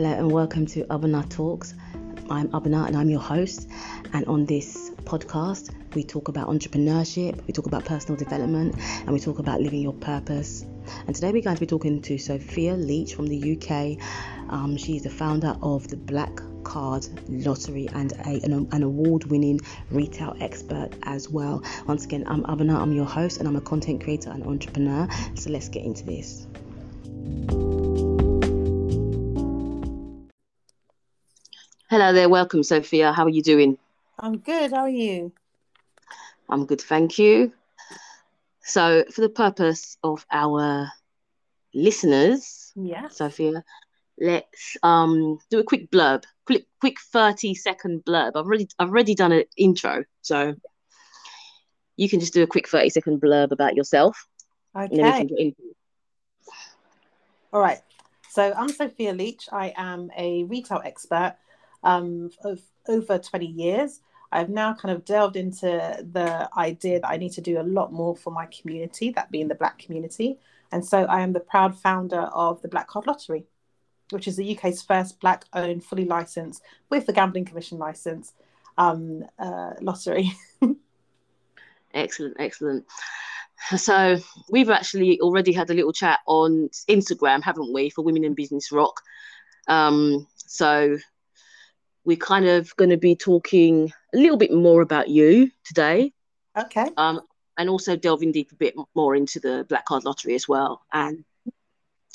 Hello and welcome to Abana Talks. I'm Abana and I'm your host. And on this podcast, we talk about entrepreneurship, we talk about personal development, and we talk about living your purpose. And today we're going to be talking to Sophia Leach from the UK. Um, she's the founder of the Black Card Lottery and a, an, an award winning retail expert as well. Once again, I'm Abana, I'm your host, and I'm a content creator and entrepreneur. So let's get into this. Hello there, welcome, Sophia. How are you doing? I'm good. How are you? I'm good, thank you. So, for the purpose of our listeners, yeah, Sophia, let's um do a quick blurb, quick quick thirty second blurb. I've already I've already done an intro, so you can just do a quick thirty second blurb about yourself. Okay. All right. So I'm Sophia Leach. I am a retail expert um, of over 20 years. I've now kind of delved into the idea that I need to do a lot more for my community, that being the Black community. And so I am the proud founder of the Black Card Lottery, which is the UK's first Black owned, fully licensed, with the Gambling Commission license, um, uh, lottery. excellent, excellent. So we've actually already had a little chat on Instagram, haven't we, for Women in Business Rock? Um, so we're kind of going to be talking a little bit more about you today. Okay. Um, and also delving deep a bit more into the Black Card Lottery as well. And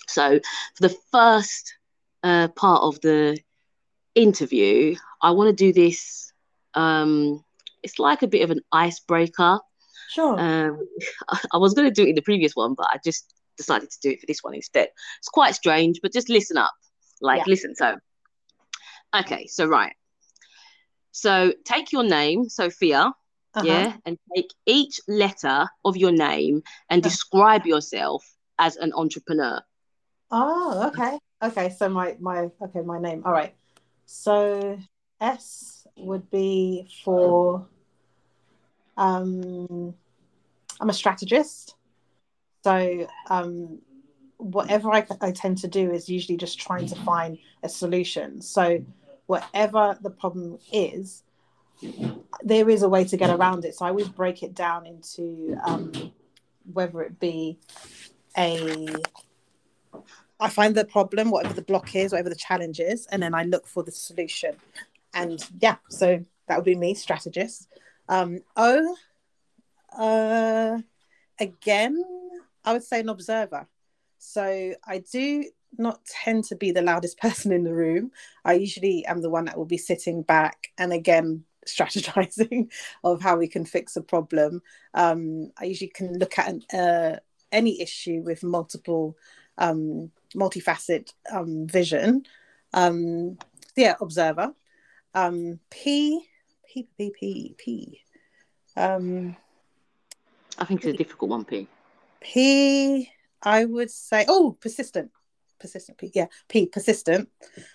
so, for the first uh, part of the interview, I want to do this. Um, it's like a bit of an icebreaker. Sure. Um, I was going to do it in the previous one, but I just decided to do it for this one instead. It's quite strange, but just listen up. Like, yeah. listen. So, Okay, so right. So take your name, Sophia, uh-huh. yeah, and take each letter of your name and uh-huh. describe yourself as an entrepreneur. Oh, okay. Okay, so my my okay, my name. All right. So S would be for um I'm a strategist. So um whatever I, I tend to do is usually just trying to find a solution. So whatever the problem is, there is a way to get around it. So I always break it down into um, whether it be a I find the problem, whatever the block is, whatever the challenge is, and then I look for the solution. And yeah, so that would be me, strategist. Um, o, uh, again, I would say an observer. So I do not tend to be the loudest person in the room. I usually am the one that will be sitting back and again strategizing of how we can fix a problem. Um, I usually can look at an, uh, any issue with multiple, um, multifaceted um, vision. Um, yeah, observer. Um, P, P, P, P, P. Um, I think it's a difficult one, P. P, I would say, oh, persistent persistent P, yeah P persistent.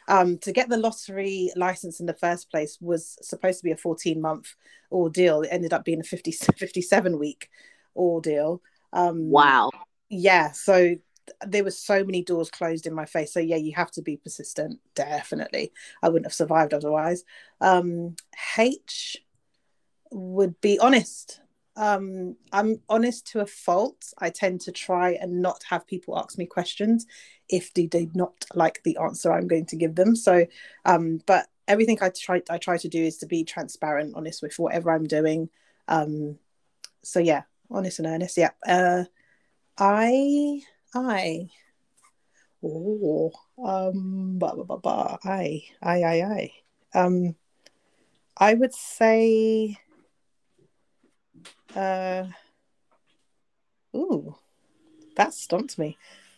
Um to get the lottery license in the first place was supposed to be a 14 month ordeal. It ended up being a 50 57 week ordeal. Um wow. yeah so there were so many doors closed in my face. So yeah you have to be persistent definitely. I wouldn't have survived otherwise. Um h would be honest. Um, I'm honest to a fault. I tend to try and not have people ask me questions if they do not like the answer I'm going to give them. So, um, but everything I try I try to do is to be transparent, honest with whatever I'm doing. Um, so yeah, honest and earnest. Yeah. Uh, I I oh um bah, bah, bah, bah, I I I I um I would say uh, ooh, that stumped me.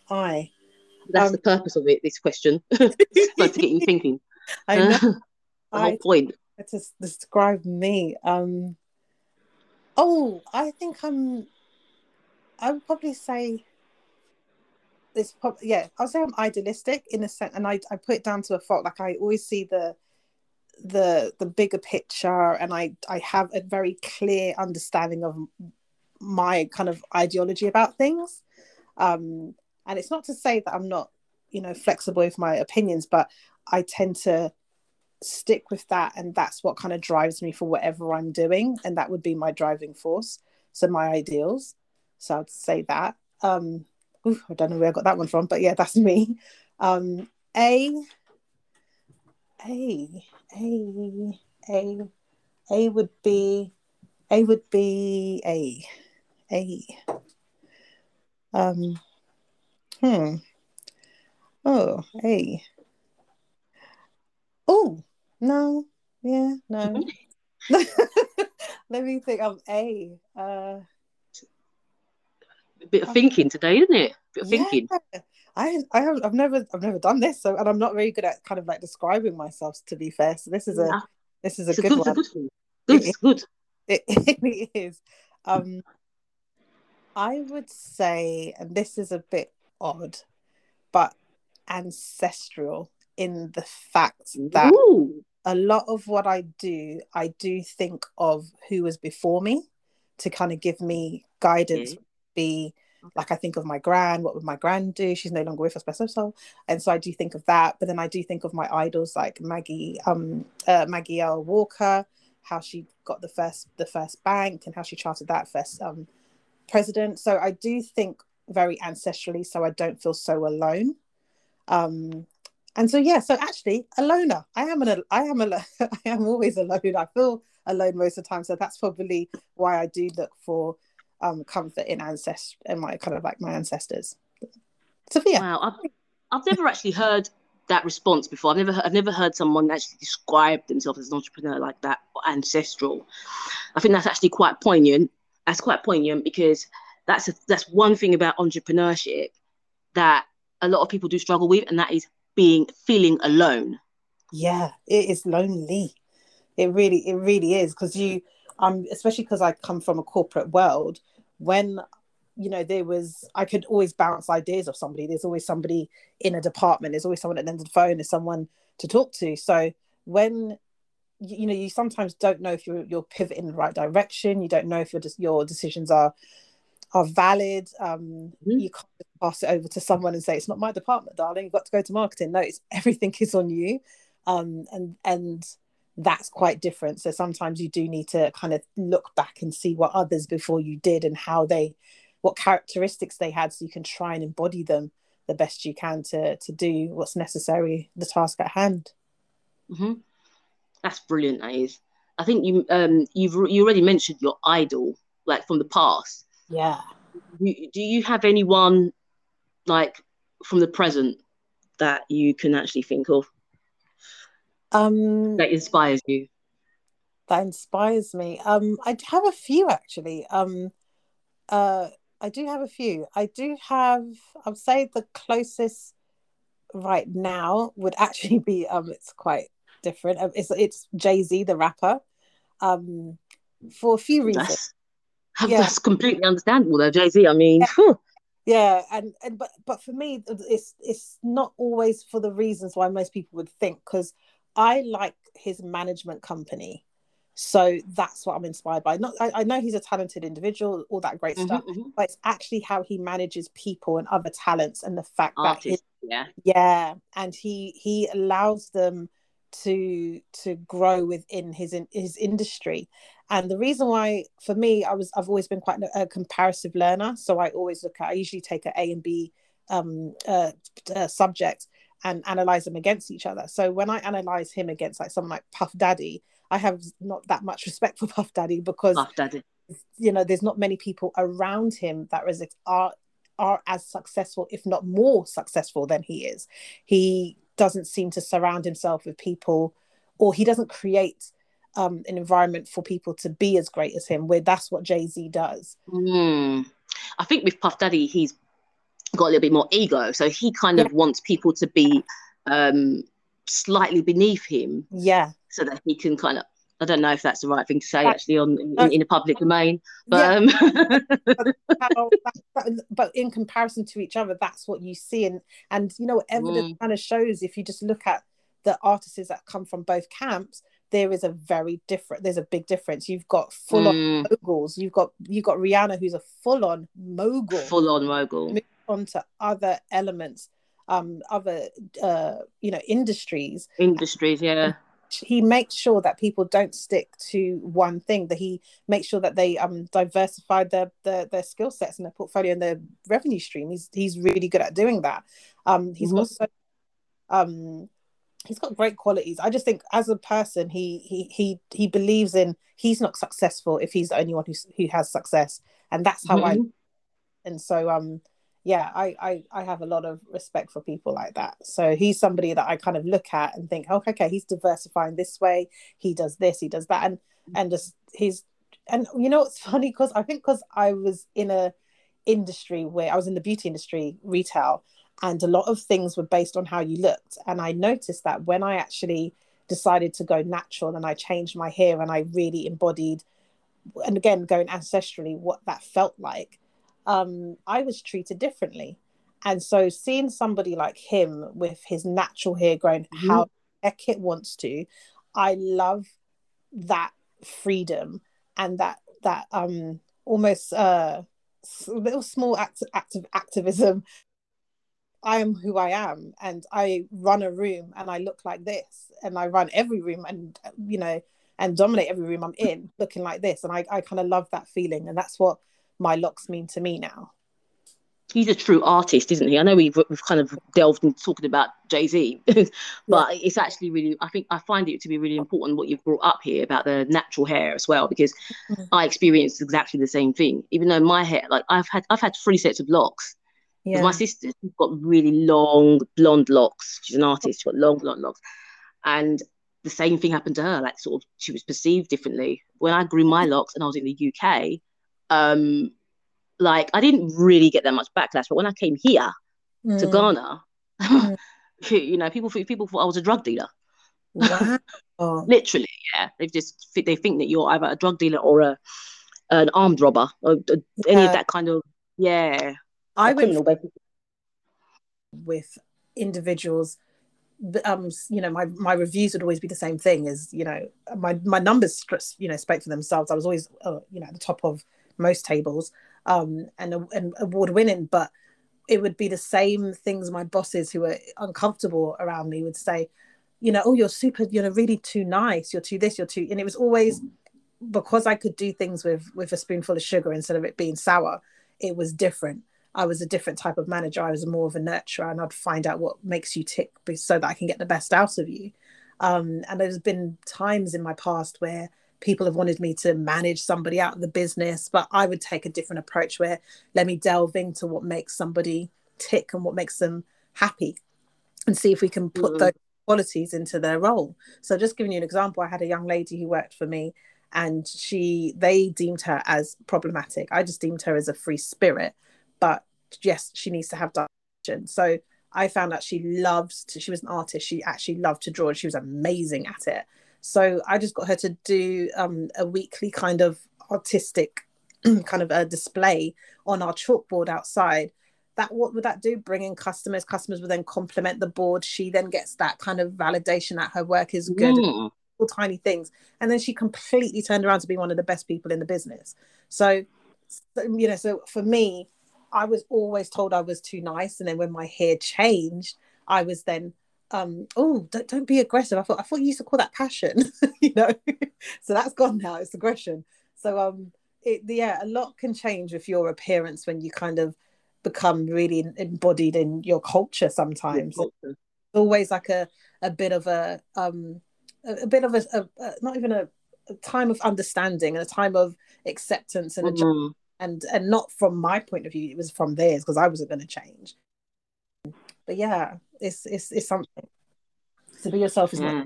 I. That's um, the purpose of it. This question, so to get you thinking. I know. the whole point. To describe me. Um. Oh, I think I'm. I would probably say. This probably yeah. I'll say I'm idealistic in a sense, and I I put it down to a fault. Like I always see the the the bigger picture and i i have a very clear understanding of my kind of ideology about things um and it's not to say that i'm not you know flexible with my opinions but i tend to stick with that and that's what kind of drives me for whatever i'm doing and that would be my driving force so my ideals. So i'd say that. Um i don't know where i got that one from but yeah that's me. Um a a a a a would be a would be a a. Um hmm. Oh a oh no. Yeah no. Let me think of a uh a bit of thinking today isn't it? A bit of yeah. thinking. I I have I've never I've never done this so and I'm not very good at kind of like describing myself to be fair. So this is a Yeah. this is a it's a good good, one. it's good good it's good. It, it really is. Um, I would say, and this is a bit odd, but ancestral in the fact that Ooh. a lot of what I do, I do think of who was before me to kind of give me guidance. Okay. Be like I think of my grand, what would my grand do? She's no longer with us, bless her soul. And so I do think of that, but then I do think of my idols like Maggie, um, uh, Maggie L. Walker, how she got the first the first bank and how she charted that first um president. So I do think very ancestrally, so I don't feel so alone. Um, and so yeah, so actually a loner. I am an I am a I am always alone. I feel alone most of the time. So that's probably why I do look for um comfort in ancestors and my kind of like my ancestors. Sophia. Wow, I've, I've never actually heard that response before. I've never I've never heard someone actually describe themselves as an entrepreneur like that, or ancestral. I think that's actually quite poignant. That's quite poignant because that's a, that's one thing about entrepreneurship that a lot of people do struggle with, and that is being feeling alone. Yeah, it is lonely. It really, it really is because you, um, especially because I come from a corporate world. When you know there was, I could always bounce ideas off somebody. There's always somebody in a department. There's always someone at the end of the phone. There's someone to talk to. So when you, know, you sometimes don't know if you're you're pivoting in the right direction. You don't know if your your decisions are are valid. Um, Mhm. You can't just pass it over to someone and say it's not my department, darling. You've got to go to marketing. No, it's everything is on you, um, and and that's quite different. So sometimes you do need to kind of look back and see what others before you did and how they, what characteristics they had, so you can try and embody them the best you can to to do what's necessary, the task at hand. hmm That's brilliant. That is. I think you um you've you already mentioned your idol, like from the past. Yeah. Do you have anyone like from the present that you can actually think of Um, that inspires you? that inspires me. Um, I have a few actually. Um, uh, I do have a few. I do have. I would say the closest right now would actually be. Um, it's quite different. Um, It's it's Jay Z, the rapper. Um, for a few reasons. That's Yeah. that's completely understandable though, Jay Z. I mean, phew. yeah and and but but for me it's it's not always for the reasons why most people would think because i like his management company so that's what i'm inspired by not I, I know he's a talented individual all that great Mhm, stuff mhm. but it's actually how he manages people and other talents and the fact that his. Yeah. yeah and he he allows them to to grow within his in, his industry. And the reason why for me i was i've always been quite a, a comparative learner. So i always look at i usually take an a and b um uh, uh, subject and analyze them against each other. So when i analyze him against like someone like puff daddy i have not that much respect for puff daddy because Puff Daddy. you know there's not many people around him that are are as successful if not more successful than he is. He doesn't seem to surround himself with people or he doesn't create um, an environment for people to be as great as him where that's what jay-z does Mm. I think with Puff Daddy, he's got a little bit more ego, so he kind of wants people to be um, slightly beneath him, yeah so that he can kind of. I don't know if that's the right thing to say That- actually on in, in a public domain, but yeah. um, how that, that- but in comparison to each other that's what you see and and you know evidence kind of shows if you just look at the artists that come from both camps there is a very different there's a big difference. You've got full on mm, moguls you've got you've got rihanna who's a full on mogul. Full on mogul. onto other elements um, other uh, you know industries. Industries, yeah. He makes sure that people don't stick to one thing. That he makes sure that they um diversify their their, their skill sets and their portfolio and their revenue stream. He's he's really good at doing that. Um, he's mm-hmm. got so um he's got great qualities. I just think as a person, he he he he believes in he's not successful if he's the only one who who has success, and that's how mm-hmm. I. And so um yeah, I, I I have a lot of respect for people like that. So he's somebody that I kind of look at and think, okay, okay, he's diversifying this way. He does this, he does that, and and just he's and you know what's funny because I think because I was in a industry where I was in the beauty industry, retail, and a lot of things were based on how you looked and i noticed that when i actually decided to go natural and i changed my hair and i really embodied and again going ancestrally what that felt like um, i was treated differently. And so seeing somebody like him with his natural hair growing mm-hmm. how heck it wants to i love that freedom and that that um almost uh little small act, act of activism. I am who I am and I run a room and I look like this and I run every room and you know and dominate every room I'm in looking like this. And I, I kind of love that feeling. And that's what my locks mean to me now. He's a true artist, isn't he? I know we've, we've kind of delved into talking about Jay Z, but yeah. it's actually really, I think I find it to be really important what you've brought up here about the natural hair as well, because mm-hmm. I experienced exactly the same thing. Even though my hair, like I've had, I've had three sets of locks, yeah. My sister's got really long blonde locks. She's an artist. She's got long blonde locks, and the same thing happened to her. Like sort of, she was perceived differently. When I grew my locks and I was in the UK, um, like I didn't really get that much backlash. But when I came here mm. to Ghana, mm. you know, people people thought I was a drug dealer. Wow. Literally, yeah. They just they think that you're either a drug dealer or a an armed robber or any yeah. of that kind of yeah I would with individuals um you know my my reviews would always be the same thing as you know my my numbers you know spoke for themselves i was always uh, you know at the top of most tables um and and award winning but it would be the same things my bosses who were uncomfortable around me would say you know oh you're super you're really too nice you're too this you're too and it was always because i could do things with with a spoonful of sugar instead of it being sour it was different I was a different type of manager. I was more of a nurturer, and I'd find out what makes you tick so that I can get the best out of you. Um, and there's been times in my past where people have wanted me to manage somebody out of the business, but I would take a different approach where let me delve into what makes somebody tick and what makes them happy and see if we can put mm-hmm. those qualities into their role. So just giving you an example, I had a young lady who worked for me and she they deemed her as problematic. I just deemed her as a free spirit but yes, she needs to have direction. So I found out she loves to, she was an artist. She actually loved to draw and she was amazing at it. So I just got her to do um, a weekly kind of artistic kind of a display on our chalkboard outside. That what would that do? Bring in customers. Customers would then compliment the board. She then gets that kind of validation that her work is good. Mm. Tiny things, and then she completely turned around to be one of the best people in the business. So, you know, so for me, I was always told I was too nice, and then when my hair changed, I was then um oh don't, don't be aggressive. I thought I thought you used to call that passion, you know. so that's gone now. It's aggression. So um it yeah, a lot can change with your appearance when you kind of become really embodied in your culture sometimes. It's always like a a bit of a um a, a bit of a, a, a, not even a, a, time of understanding and a time of acceptance and mm-hmm and and not from my point of view it was from theirs because i wasn't going to change but yeah it's it's it's something. To be yourself is mm.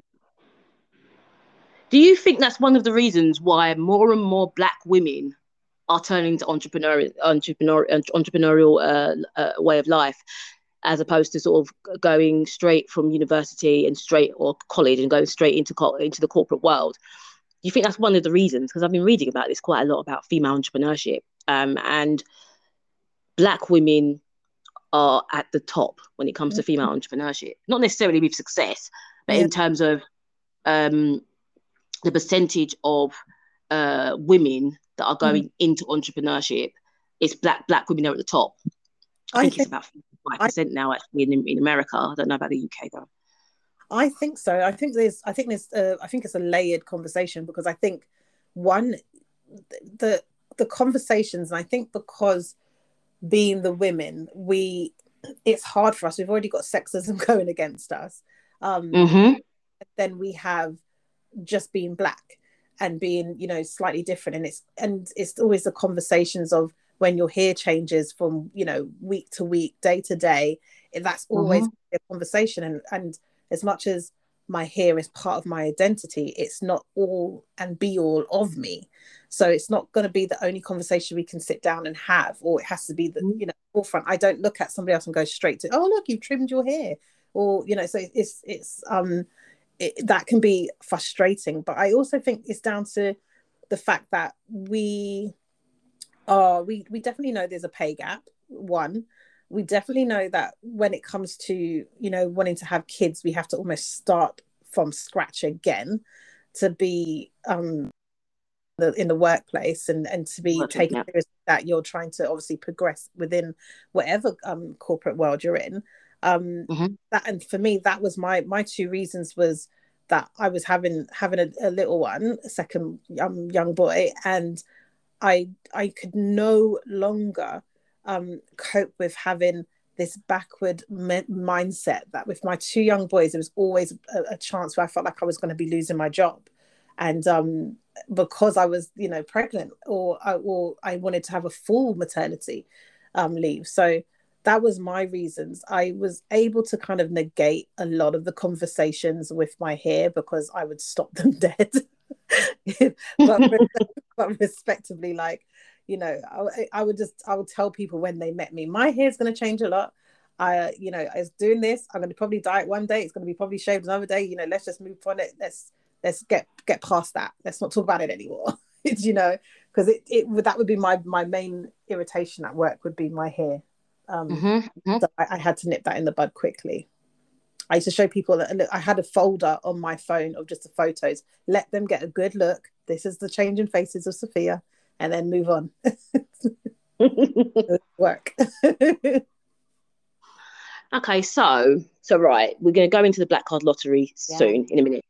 do you think that's one of the reasons why more and more black women are turning to entrepreneurial entrepreneurial entrepreneurial uh, uh, way of life as opposed to sort of going straight from university and straight or college and going straight into co- into the corporate world? Do you think that's one of the reasons? Because i've been reading about this quite a lot about female entrepreneurship. Um, and black women are at the top when it comes to female entrepreneurship. Not necessarily with success, but yeah. in terms of um, the percentage of uh, women that are going mm. into entrepreneurship, it's black black women are at the top. I, I think, think, it's about five percent now actually in, in America. I don't know about the UK though. I think so. I think there's. I think there's. Uh, I think it's a layered conversation because I think one, the the conversations, and I think because being the women, we it's hard for us. We've already got sexism going against us. Um, mm-hmm. Then we have just being black and being, you know, slightly different, and it's and it's always the conversations of when your hair changes from you know week to week, day to day. That's always mm-hmm. a conversation, and and as much as my hair is part of my identity, it's not all and be all of me. So it's not going to be the only conversation we can sit down and have, or it has to be the mm-hmm. you know forefront. I don't look at somebody else and go straight to, oh look, you've trimmed your hair, or you know. So it's it's um it, that can be frustrating, but I also think it's down to the fact that we are we we definitely know there's a pay gap. One, we definitely know that when it comes to you know wanting to have kids, we have to almost start from scratch again to be um the, in the workplace and and to be Working, taken seriously that you're trying to obviously progress within whatever um corporate world you're in um mm-hmm. that and for me that was my my two reasons was that I was having having a, a little one a second um, young boy and I I could no longer um cope with having this backward me- mindset that with my two young boys there was always a, a chance where I felt like I was going to be losing my job and um, because I was, you know, pregnant, or or I wanted to have a full maternity um, leave. So that was my reasons. I was able to kind of negate a lot of the conversations with my hair because I would stop them dead. but, but respectively, like you know, I, I, would just I would tell people when they met me, my hair's going to change a lot. I, you know, I was doing this. I'm going to probably diet one day. It's going to be probably shaved another day. You know, let's just move on it. Let's let's get get past that let's not talk about it anymore you know because it, it would that would be my my main irritation at work would be my hair um mm-hmm, mm-hmm. So I, I, had to nip that in the bud quickly i used to show people that i had a folder on my phone of just the photos let them get a good look this is the change in faces of sophia and then move on work okay so so right we're going to go into the black card lottery yeah. soon in a minute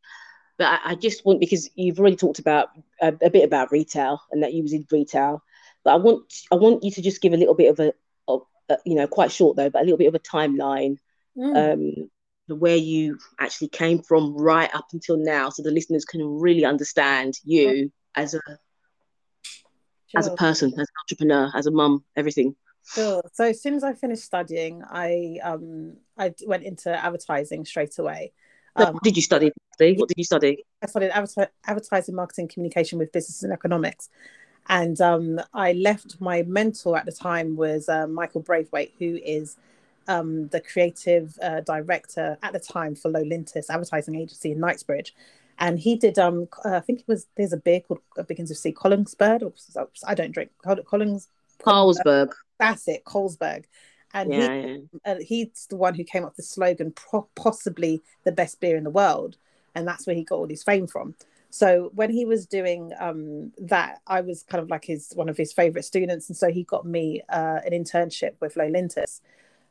but I, I, just want because you've already talked about a, a, bit about retail and that you was in retail, but I want I want you to just give a little bit of a, of, a you know, quite short though, but a little bit of a timeline, mm. um, where you actually came from right up until now, so the listeners can really understand you as a sure. as a person, as an entrepreneur, as a mum, everything. Sure. So as soon as I finished studying, I um I went into advertising straight away. Um, what did you study? What did you study? I studied advertising, marketing, communication with business and economics. And um, I left my mentor at the time was uh, Michael Braithwaite, who is um, the creative uh, director at the time for Lowe Lintas advertising agency in Knightsbridge. And he did, um, I think it was, there's a beer called uh, begins with C, Collingsburg, or I don't drink, Collings. Carlsberg. That's it, Carlsberg and yeah, he, yeah. Uh, he's the one who came up with the slogan pro- possibly the best beer in the world and that's where he got all his fame from so when he was doing um, that i was kind of like his one of his favorite students and so he got me uh, an internship with Lowe Lintas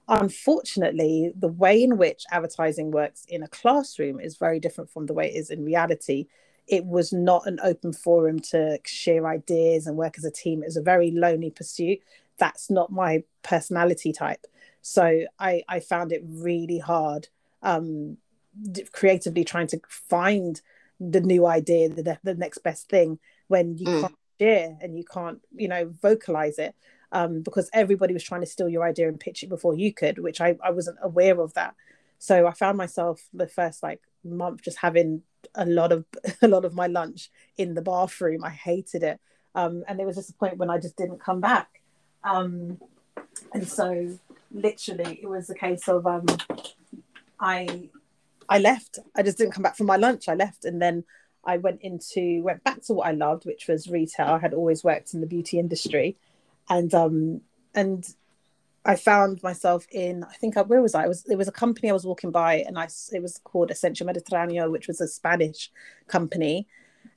unfortunately the way in which advertising works in a classroom is very different from the way it is in reality it was not an open forum to share ideas and work as a team it was a very lonely pursuit that's not my personality type. So I, I found it really hard um, creatively trying to find the new idea, the, the next best thing when you mm. can't share and you can't, you know, vocalize it um, because everybody was trying to steal your idea and pitch it before you could, which I, I wasn't aware of that. So I found myself the first like month just having a lot of a lot of my lunch in the bathroom. I hated it. Um, and there was just a point when I just didn't come back. Um, and so literally it was a case of um, I I left. I just didn't come back from my lunch. I left and then I went into went back to what I loved, which was retail. I had always worked in the beauty industry, and um and I found myself in I think I, where was I? It was there was a company I was walking by, and I it was called Essential Mediterraneo, which was a Spanish company,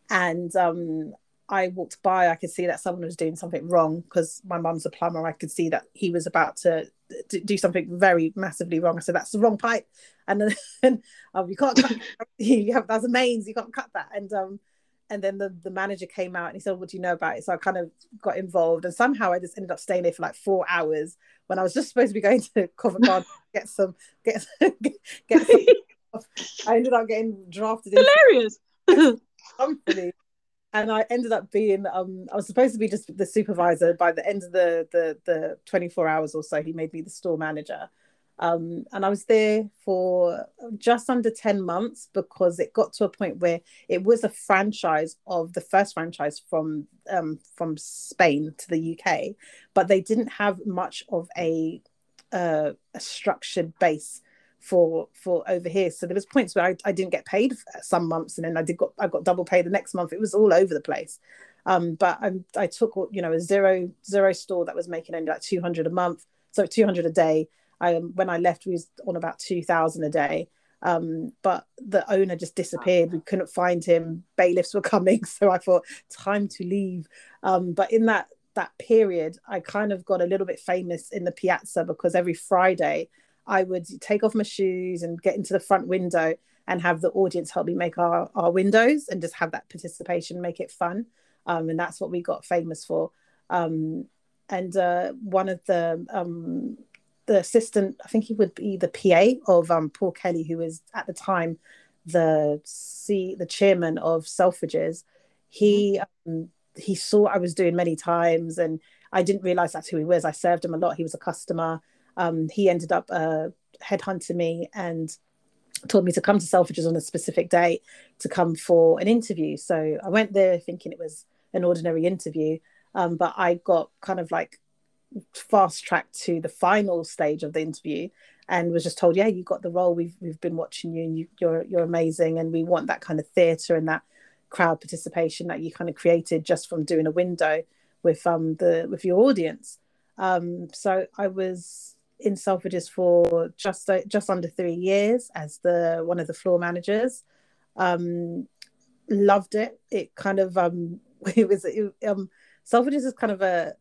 and um I walked by, I could see that someone was doing something wrong because my mum's a plumber. I could see that he was about to do something very massively wrong. I said that's the wrong pipe, and then um, you can't cut. you have that's a mains. You can't cut that. And um, and then the the manager came out and he said, "What do you know about it?" So I kind of got involved, and somehow I just ended up staying there for like four hours when I was just supposed to be going to Covent Garden get some get get. Some, I ended up getting drafted. Hilarious. company and I ended up being um I was supposed to be just the supervisor by the end of the the the 24 hours or so he made me the store manager um and I was there for just under 10 months because it got to a point where it was a franchise of the first franchise from um from Spain to the UK but they didn't have much of a uh, a structured base for for over here. So there was points where I, I didn't get paid some months, and then I did got I got double pay the next month. It was all over the place. Um, but I, I took you know a zero zero store that was making only like two hundred a month, so two hundred a day. I when I left, we was on about two thousand a day. Um, but the owner just disappeared. We couldn't find him. Bailiffs were coming, so I thought time to leave. Um, but in that that period, I kind of got a little bit famous in the piazza because every Friday I would take off my shoes and get into the front window and have the audience help me make our, our windows and just have that participation, make it fun. Um, and that's what we got famous for. Um, and uh, one of the um, the assistant, I think he would be the PA of um, Paul Kelly, who was at the time the C, the chairman of Selfridges. He um, he saw I was doing many times, and I didn't realize that's who he was. I served him a lot. He was a customer um, he ended up uh, headhunting me and told me to come to Selfridges on a specific date to come for an interview. So I went there thinking it was an ordinary interview, um, but I got kind of like fast tracked to the final stage of the interview and was just told, "Yeah, you got the role. We've we've been watching you, and you, you're you're amazing, and we want that kind of theatre and that crowd participation that you kind of created just from doing a window with um the with your audience." Um, so I was in Selfridges for just just under three years as the one of the floor managers. Um, loved it. It kind of um, it was it, um, Selfridges is kind of a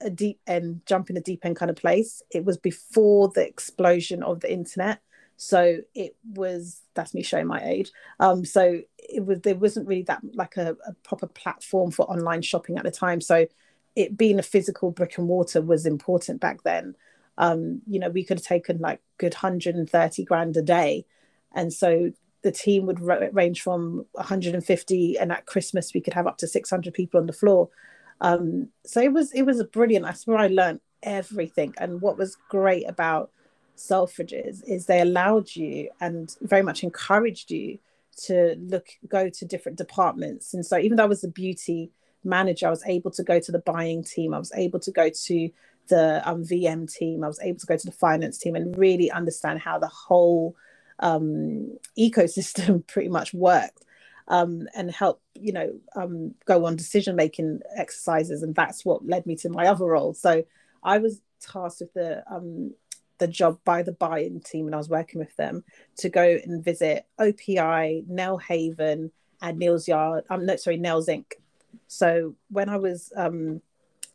a deep end, jump in a deep end kind of place. It was before the explosion of the internet, so it was that's me showing my age. Um, so it was there wasn't really that like a, a proper platform for online shopping at the time. So it being a physical brick and mortar was important back then um, you know, we could have taken like good 130 grand a day. And so the team would range from 150 and at Christmas we could have up to 600 people on the floor. Um, so it was, it was a brilliant. That's where I learned everything. And what was great about Selfridges is they allowed you and very much encouraged you to look, go to different departments. And so even though I was a beauty manager, I was able to go to the buying team. I was able to go to the um, VM team. I was able to go to the finance team and really understand how the whole um, ecosystem pretty much worked um, and help, you know, um, go on decision making exercises. And that's what led me to my other role. So I was tasked with the um, the job by the buying team, and I was working with them to go and visit OPI, Nail Haven, and Neal's Yard. I'm um, no, sorry, Nails Inc. So when I was um,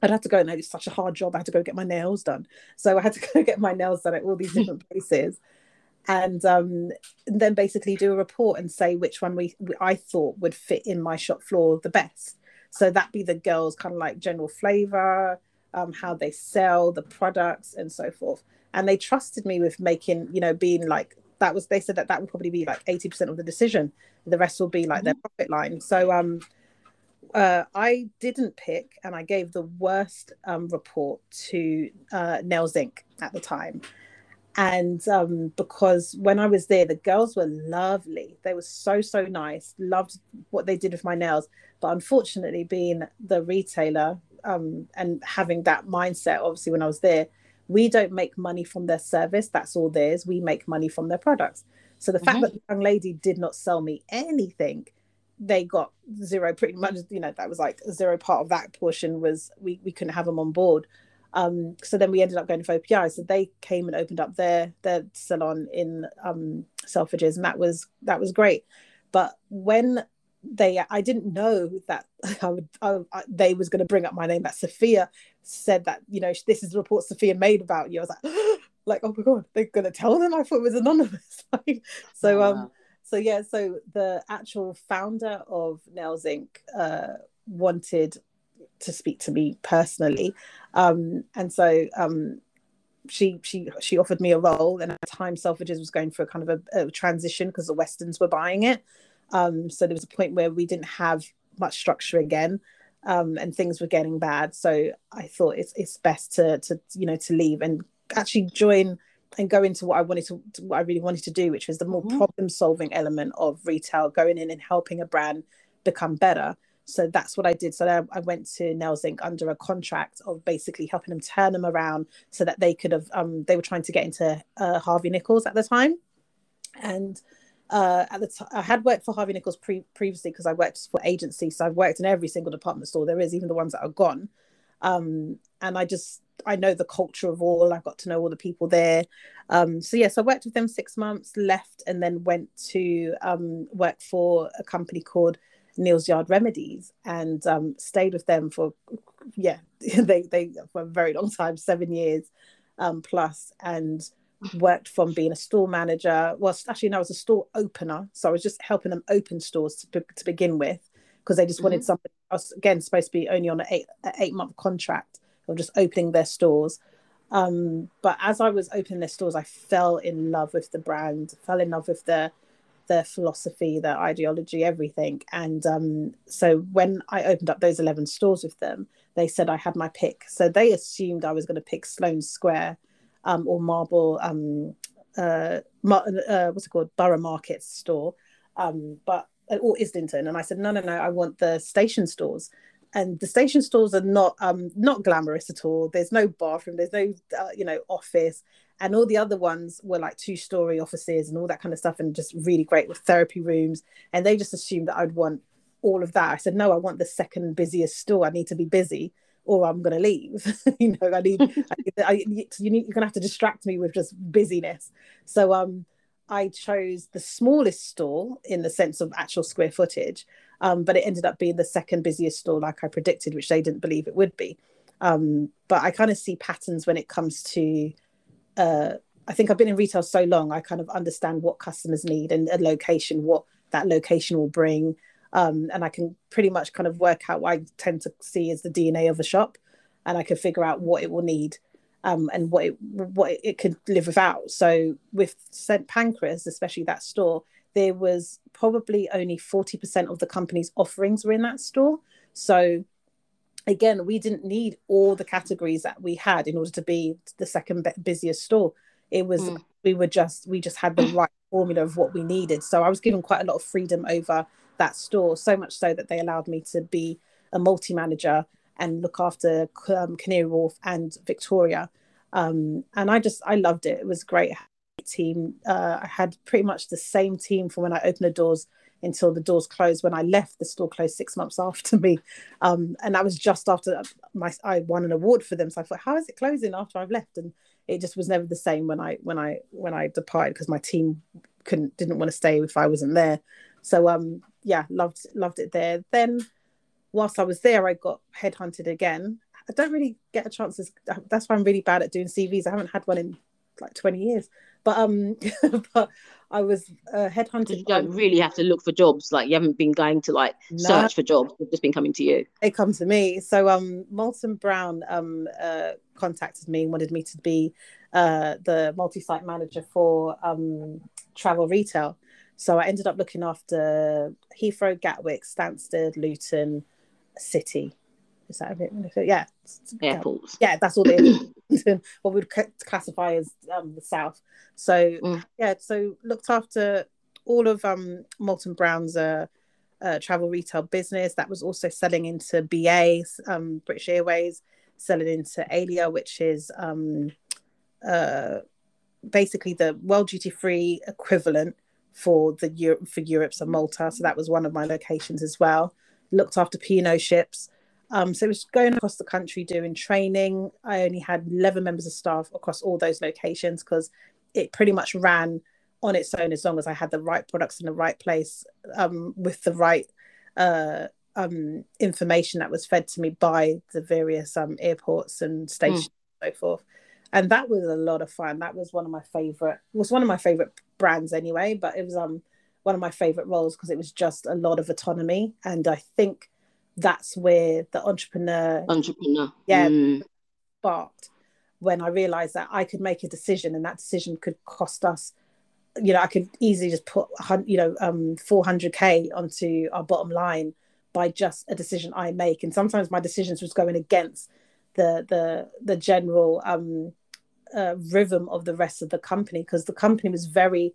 I'd have to go and it's such a hard job. I had to go get my nails done. So I had to go get my nails done at all these different places. And, um, then basically do a report and say which one we, I thought would fit in my shop floor the best. So that be the girls kind of like general flavor, um, how they sell the products and so forth. And they trusted me with making, you know, being like that was they said that that would probably be like 80% of the decision. The rest will be like mm-hmm. their profit line. So um uh, I didn't pick, and I gave the worst um, report to uh, Nails Inc. at the time. And um, because when I was there, the girls were lovely. They were so, so nice. Loved what they did with my nails. But unfortunately, being the retailer um, and having that mindset, obviously, when I was there, we don't make money from their service. That's all theirs. We make money from their products. So the mm-hmm. fact that the young lady did not sell me anything they got zero pretty much you know that was like zero part of that portion was we, we couldn't have them on board um, so then we ended up going for OPI. So they came and opened up their their salon in um, Selfridges, and that was that was great. But when they, I didn't know that I would I, I, they was going to bring up my name. That Sophia said that you know this is the report Sophia made about you. I was like, like oh my god, they're gonna tell them. I thought it was anonymous. so oh, um, so yeah, so the actual founder of Nails Inc. Uh, wanted to speak to me personally, um, and so um, she she she offered me a role, and at the time Selfridges was going for a kind of a, a transition because the Westons were buying it. Um, so there was a point where we didn't have much structure again um, and things were getting bad. So I thought it's it's best to to you know to leave and actually join and go into what I wanted to what I really wanted to do, which was the more mm-hmm. problem solving element of retail, going in and helping a brand become better. So that's what I did. So I, went to Nails Inc. under a contract of basically helping them turn them around so that they could have. Um, they were trying to get into uh, Harvey Nichols at the time, and uh, at the t- I had worked for Harvey Nichols pre- previously because I worked for agency, so I've worked in every single department store there is, even the ones that are gone. Um, and I just I know the culture of all. I've got to know all the people there. Um, so yes, I worked with them six months, left, and then went to um, work for a company called Neal's Yard Remedies, and um, stayed with them for yeah, they they for a very long time, seven years um, plus, and worked from being a store manager. Well, actually, no, I was a store opener. So I was just helping them open stores to, to begin with because they just mm-hmm. wanted something. I was, again, supposed to be only on an eight, an eight month contract or just opening their stores. Um, but as I was opening their stores, I fell in love with the brand, fell in love with their their philosophy, their ideology, everything. And um, so when I opened up those 11 stores with them, they said I had my pick. So they assumed I was going to pick Sloane Square um, or Marble, um, uh, Mar- uh, what's it called, Borough Market store, um, but uh, or Islington. And I said, no, no, no, I want the station stores. And the station stores are not um, not glamorous at all. There's no bathroom. There's no uh, you know office, and all the other ones were like two story offices and all that kind of stuff, and just really great with therapy rooms. And they just assumed that I'd want all of that. I said, no, I want the second busiest store. I need to be busy or I'm going to leave. you know, I need, I, I, you need, you're going to have to distract me with just busyness. So, um, I chose the smallest store in the sense of actual square footage, um, but it ended up being the second busiest store, like I predicted, which they didn't believe it would be. Um, but I kind of see patterns when it comes to. Uh, I think I've been in retail so long, I kind of understand what customers need and a location, what that location will bring, um, and I can pretty much kind of work out what I tend to see as the DNA of a shop, and I can figure out what it will need um, and what it what it could live without. So with St Pancras, especially that store, there was probably only forty percent of the company's offerings were in that store. So again, we didn't need all the categories that we had in order to be the second busiest store. It was mm. we were just we just had the right formula of what we needed. So I was given quite a lot of freedom over that store, so much so that they allowed me to be a multi manager and look after um, Canary Wharf and Victoria. Um, and I just, I loved it. It was great team. Uh, I had pretty much the same team from when I opened the doors until the doors closed. When I left, the store closed six months after me, um, and that was just after my I won an award for them. So I thought, how is it closing after I've left? And it just was never the same when I when I when I departed because my team couldn't didn't want to stay if I wasn't there. So um yeah, loved loved it there. Then whilst I was there, I got headhunted again. I don't really get a chance. That's why I'm really bad at doing CVs. I haven't had one in like 20 years. But um, but I was uh, headhunted. You don't really have to look for jobs. Like you haven't been going to like no, search for jobs. They've just been coming to you. They come to me. So um, Molton Brown um uh, contacted me and wanted me to be uh the multi-site manager for um travel retail. So I ended up looking after Heathrow, Gatwick, Stansted, Luton, City. Is that a bit? Yeah. Airports. Yeah, that's all the what we'd classify as um, the south. So mm. yeah, so looked after all of um, Molton Brown's uh, uh, travel retail business. That was also selling into BA, um, British Airways, selling into Aelia, which is um, uh, basically the world duty free equivalent for the Europe for Europe, so Malta. So that was one of my locations as well. Looked after P&O ships. Um, so it was going across the country doing training. I only had 11 members of staff across all those locations because it pretty much ran on its own as long as I had the right products in the right place um, with the right uh, um, information that was fed to me by the various um, airports and stations mm. and so forth. And that was a lot of fun. That was one of my favorite. Was one of my favorite brands anyway. But it was um one of my favorite roles because it was just a lot of autonomy, and I think that's where the entrepreneur entrepreneur yeah mm. sparked when I realized that I could make a decision, and that decision could cost us you know, I could easily just put, you know, um, 400k onto our bottom line by just a decision I make. And sometimes my decisions was going against the the the general um, uh, rhythm of the rest of the company because the company was very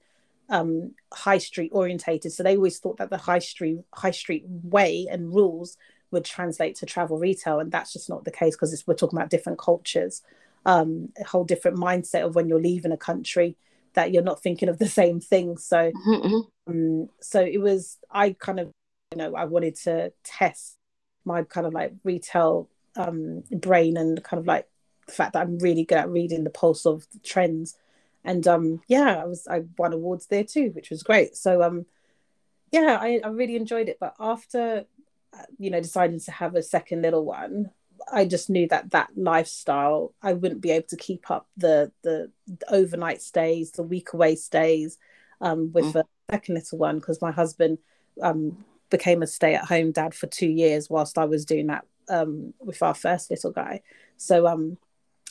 um, high street orientated. So they always thought that the high street high street way and rules would translate to travel retail, and that's just not the case because we're talking about different cultures, um, a whole different mindset of when you're leaving a country that you're not thinking of the same thing. So, mm-hmm. um, so it was. I kind of, you know, I wanted to test my kind of like retail um, brain and kind of like the fact that I'm really good at reading the pulse of the trends. And um, yeah, I was I won awards there too, which was great. So um, yeah, I, I really enjoyed it. But after you know deciding to have a second little one, I just knew that that lifestyle I wouldn't be able to keep up the the, the overnight stays, the week away stays um, with mm. a second little one because my husband um, became a stay at home dad for two years whilst I was doing that um, with our first little guy. So um,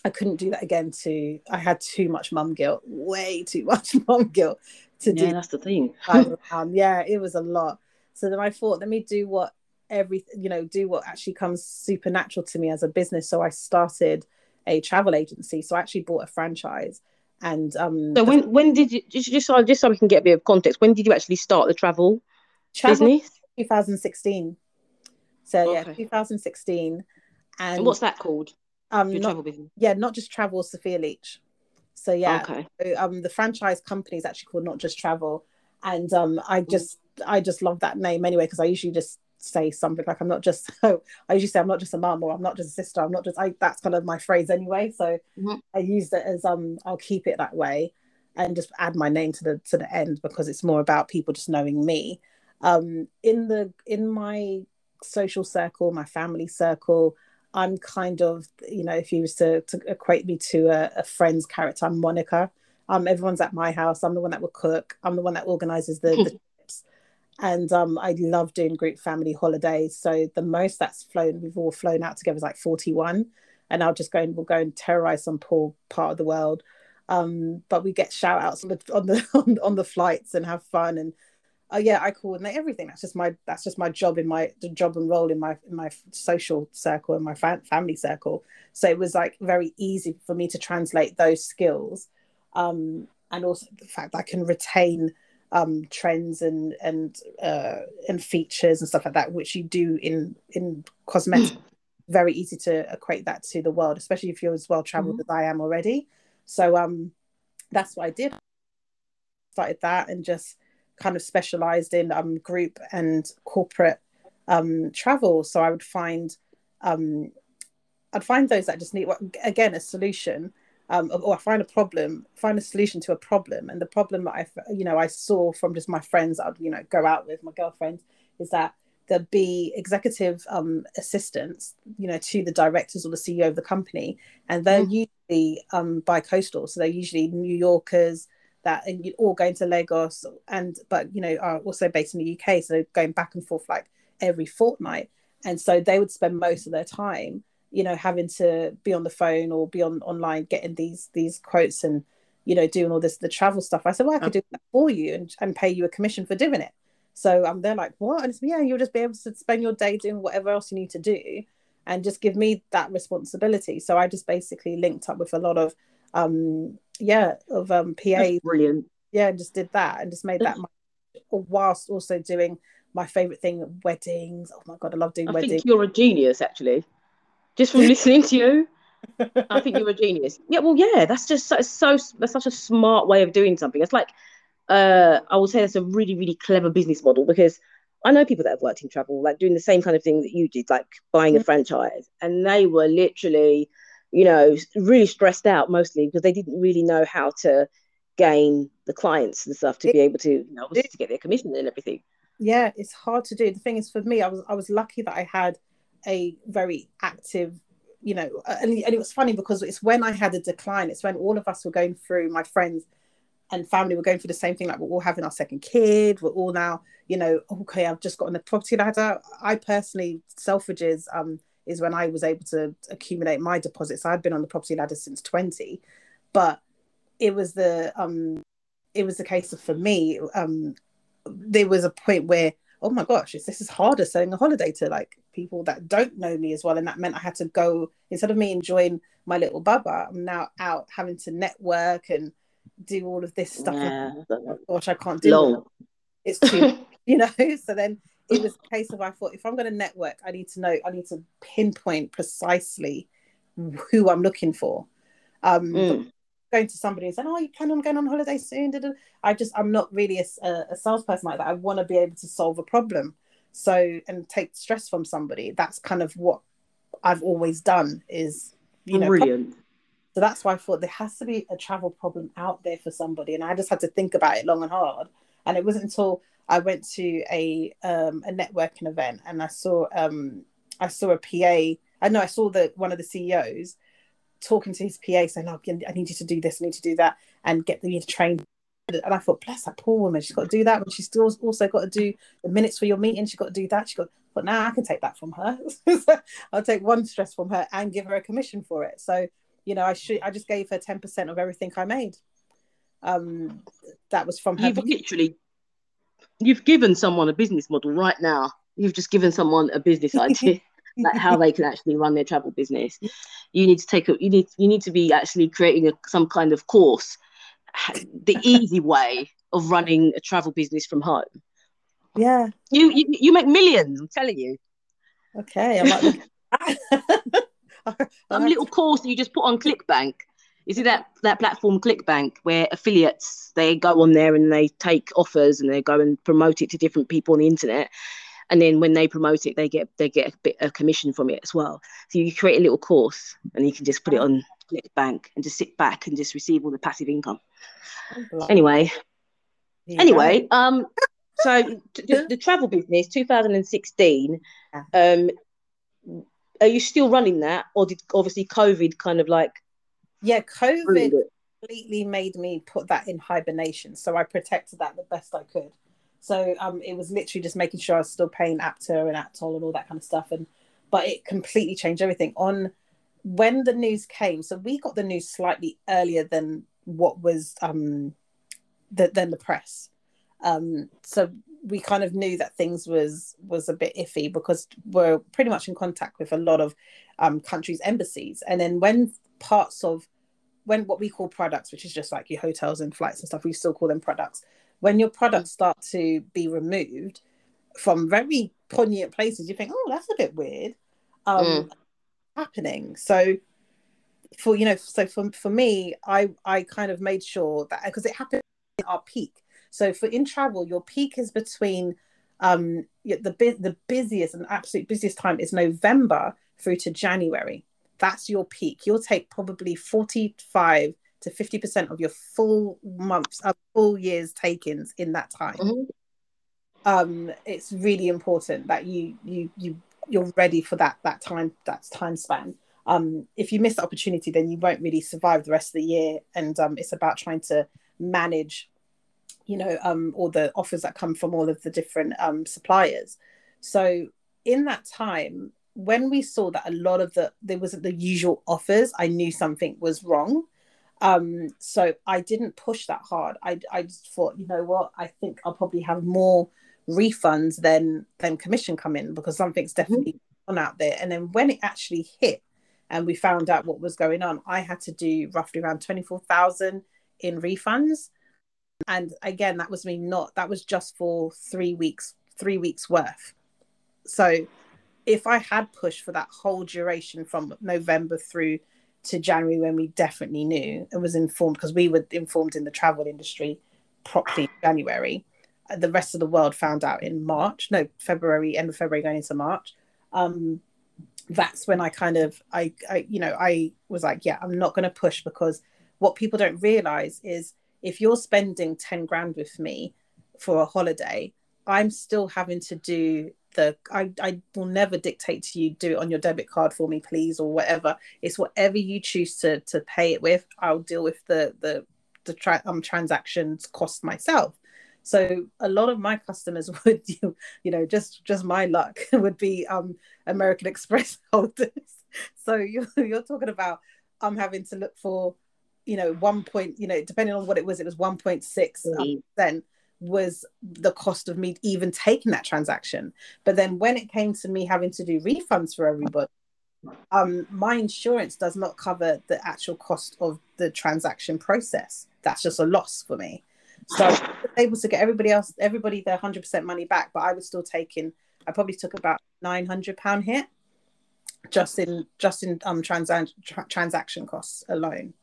I couldn't do that again. To I had too much mum guilt, way too much mum guilt to yeah, do. That's the thing. yeah, it was a lot. So then I thought, let me do what every you know do what actually comes supernatural to me as a business. So i started a travel agency. So i actually bought a franchise and um so when when did you just just so, just so we can get a bit of context when did you actually start the travel, travel business? 2016 so okay. yeah 2016 and, and, what's that called? um Your not, travel business? Yeah not just travel sophia leach. So yeah okay. so, um the franchise company is actually called not just travel. And um i mm. just i just love that name anyway because i usually just say something like I'm not just oh, I usually say I'm not just a mum or I'm not just a sister I'm not just I that's kind of my phrase anyway. So mm-hmm. I use it as um I'll keep it that way and just add my name to the to the end because it's more about people just knowing me. Um in the in my social circle my family circle I'm kind of you know if you was to, to equate me to a, a friend's character I'm Monica. Um everyone's at my house. I'm the one that will cook. I'm the one that organizes the, the and um, I love doing group family holidays. So the most that's flown, we've all flown out together is like 41, and I'll just go and we'll go and terrorize some poor part of the world. Um, but we get shout outs on the on the on, the flights and have fun and oh yeah, I coordinate everything. That's just my that's just my job in my the job and role in my in my social circle and my fa- family circle. So it was like very easy for me to translate those skills, um, and also the fact that I can retain um, trends and and uh, and features and stuff like that, which you do in in cosmetics. Mm. Very easy to equate that to the world, especially if you're as well traveled mm. as I am already. So um, that's what I did. Started that and just kind of specialized in um, group and corporate um, travel. So I would find um, I'd find those that just need again a solution um, or I find a problem, find a solution to a problem. And the problem that I, you know, I saw from just my friends I'd, you know, go out with my girlfriends is that there'd be executive um, assistants, you know, to the directors or the CEO of the company, and they're mm. usually um, bi-coastal, so they're usually New Yorkers that are all going to Lagos, and but you know are also based in the UK, so going back and forth like every fortnight, and so they would spend most of their time you know having to be on the phone or be on online getting these these quotes and you know doing all this the travel stuff. I said well i could do that for you and, and pay you a commission for doing it. So um, they're like what? And said, yeah you'll just be able to spend your day doing whatever else you need to do and just give me that responsibility. So i just basically linked up with a lot of um yeah of um pa brilliant. Yeah and just did that and just made that my, whilst also doing my favorite thing weddings. Oh my god i love doing I weddings. think you're a genius actually just from listening to you. I think you're a genius. Yeah, well, yeah, that's just so, so that's such a smart way of doing something. It's like uh, I would say that's a really, really clever business model because I know people that have worked in travel, like doing the same kind of thing that you did, like buying a franchise, and they were literally, you know, really stressed out mostly because they didn't really know how to gain the clients and stuff to be able to, you know, to get their commission and everything. yeah, it's hard to do. The thing is, for me, I was I was lucky that I had a very active, you know, and, and it was funny because it's when I had a decline. It's when all of us were going through, my friends and family were going through the same thing. Like we're all having our second kid. We're all now, you know, okay, I've just gotten a property ladder. I personally, Selfridges um, is when I was able to accumulate my deposits. I'd been on the property ladder since 20, but it was the um, it was the case of for me. Um, there was a point where oh my gosh this is harder selling a holiday to like people that don't know me as well. And that meant i had to go instead of me enjoying my little bubba i'm now out having to network and do all of this stuff. Yeah. oh gosh i can't do Long. it it's too you know? So then it was a case of i thought if i'm going to network i need to know i need to pinpoint precisely who i'm looking for. Um mm going to somebody and saying, "Oh, you plan on going on holiday soon?" I just I'm not really a, a salesperson like that. I want to be able to solve a problem, so and take stress from somebody. That's kind of what I've always done. Is you know brilliant. So that's why I thought there has to be a travel problem out there for somebody, and I just had to think about it long and hard. And it wasn't until I went to a um, a networking event and I saw um, I saw a PA. I know I saw the one of the CEOs talking to his PA saying, "Oh, I need you to do this, I need to do that," and get them to train. And I thought, bless that poor woman, she's got to do that, but she's still also got to do the minutes for your meeting. She's got to do that. She got, but now I can take that from her. I'll take one stress from her and give her a commission for it. So, you know, I should, I just gave her ten percent of everything I made. Um, that was from her. You've literally, you've given someone a business model right now. You've just given someone a business idea like how they can actually run their travel business. You need to take a, you need you need to be actually creating a, some kind of course, the easy way of running a travel business from home. Yeah, you you, you make millions. I'm telling you. Okay, I'm like. some little course that you just put on ClickBank. You see that that platform ClickBank where affiliates they go on there and they take offers and they go and promote it to different people on the internet and then when they promote it they get they get a bit of commission from it as well. So you create a little course and you can just put it on ClickBank and just sit back and just receive all the passive income. Anyway. Yeah. anyway um so the, the, travel business 2016 um are you still running that or did obviously covid kind of like yeah covid completely made me put that in hibernation. So i protected that the best i could so um, it was literally just making sure I was still paying ABTA and Aptol and all that kind of stuff. And but it completely changed everything. On when the news came, so we got the news slightly earlier than what was um the, than the press. Um, so we kind of knew that things was was a bit iffy because we're pretty much in contact with a lot of um, countries' embassies. And then when parts of when what we call products, which is just like your hotels and flights and stuff, we still call them products when your products start to be removed from very poignant places, you think, oh, that's a bit weird um, mm. happening. So for you know, so for for me, I I kind of made sure that because it happened at our peak. So for in travel, your peak is between um the the busiest and absolute busiest time is November through to January. That's your peak. You'll take probably 45 to 50% of your full months, uh, full year's takings in that time. Mm-hmm. Um, it's really important that you you you you're ready for that that time that time span. Um, if you miss the opportunity, then you won't really survive the rest of the year. And um, it's about trying to manage, you know, um, all the offers that come from all of the different um, suppliers. So in that time, when we saw that a lot of the there wasn't the usual offers, I knew something was wrong. Um, so I didn't push that hard. I, I just thought, you know what, I think I'll probably have more refunds than than commission come in because something's mm-hmm. definitely mm-hmm. on out there. And then when it actually hit and we found out what was going on, I had to do roughly around 24,000 in refunds. And again, that was me not, that was just for three weeks, three weeks worth. So if I had pushed for that whole duration from November through to January when we definitely knew and was informed because we were informed in the travel industry properly in January. Uh, the rest of the world found out in March, no, February, end of February going into March. Um, that's when I kind of, I, I, you know, I was like, yeah, I'm not going to push because what people don't realize is if you're spending 10 grand with me for a holiday, I'm still having to do the I, I will never dictate to you do it on your debit card for me please or whatever. It's whatever you choose to to pay it with. I'll deal with the the the tra- um, transactions cost myself. So a lot of my customers would you, you know just just my luck would be um american express holders. So you're, you're talking about i'm having to look for you know one point you know depending on what it was it was 1.6 mm. percent was the cost of me even taking that transaction. But then when it came to me having to do refunds for everybody, um, my insurance does not cover the actual cost of the transaction process. That's just a loss for me. So I was able to get everybody else, everybody their hundred percent money back, but I was still taking. I probably took about nine hundred pound hit, just in just in um transa- tra- transaction costs alone.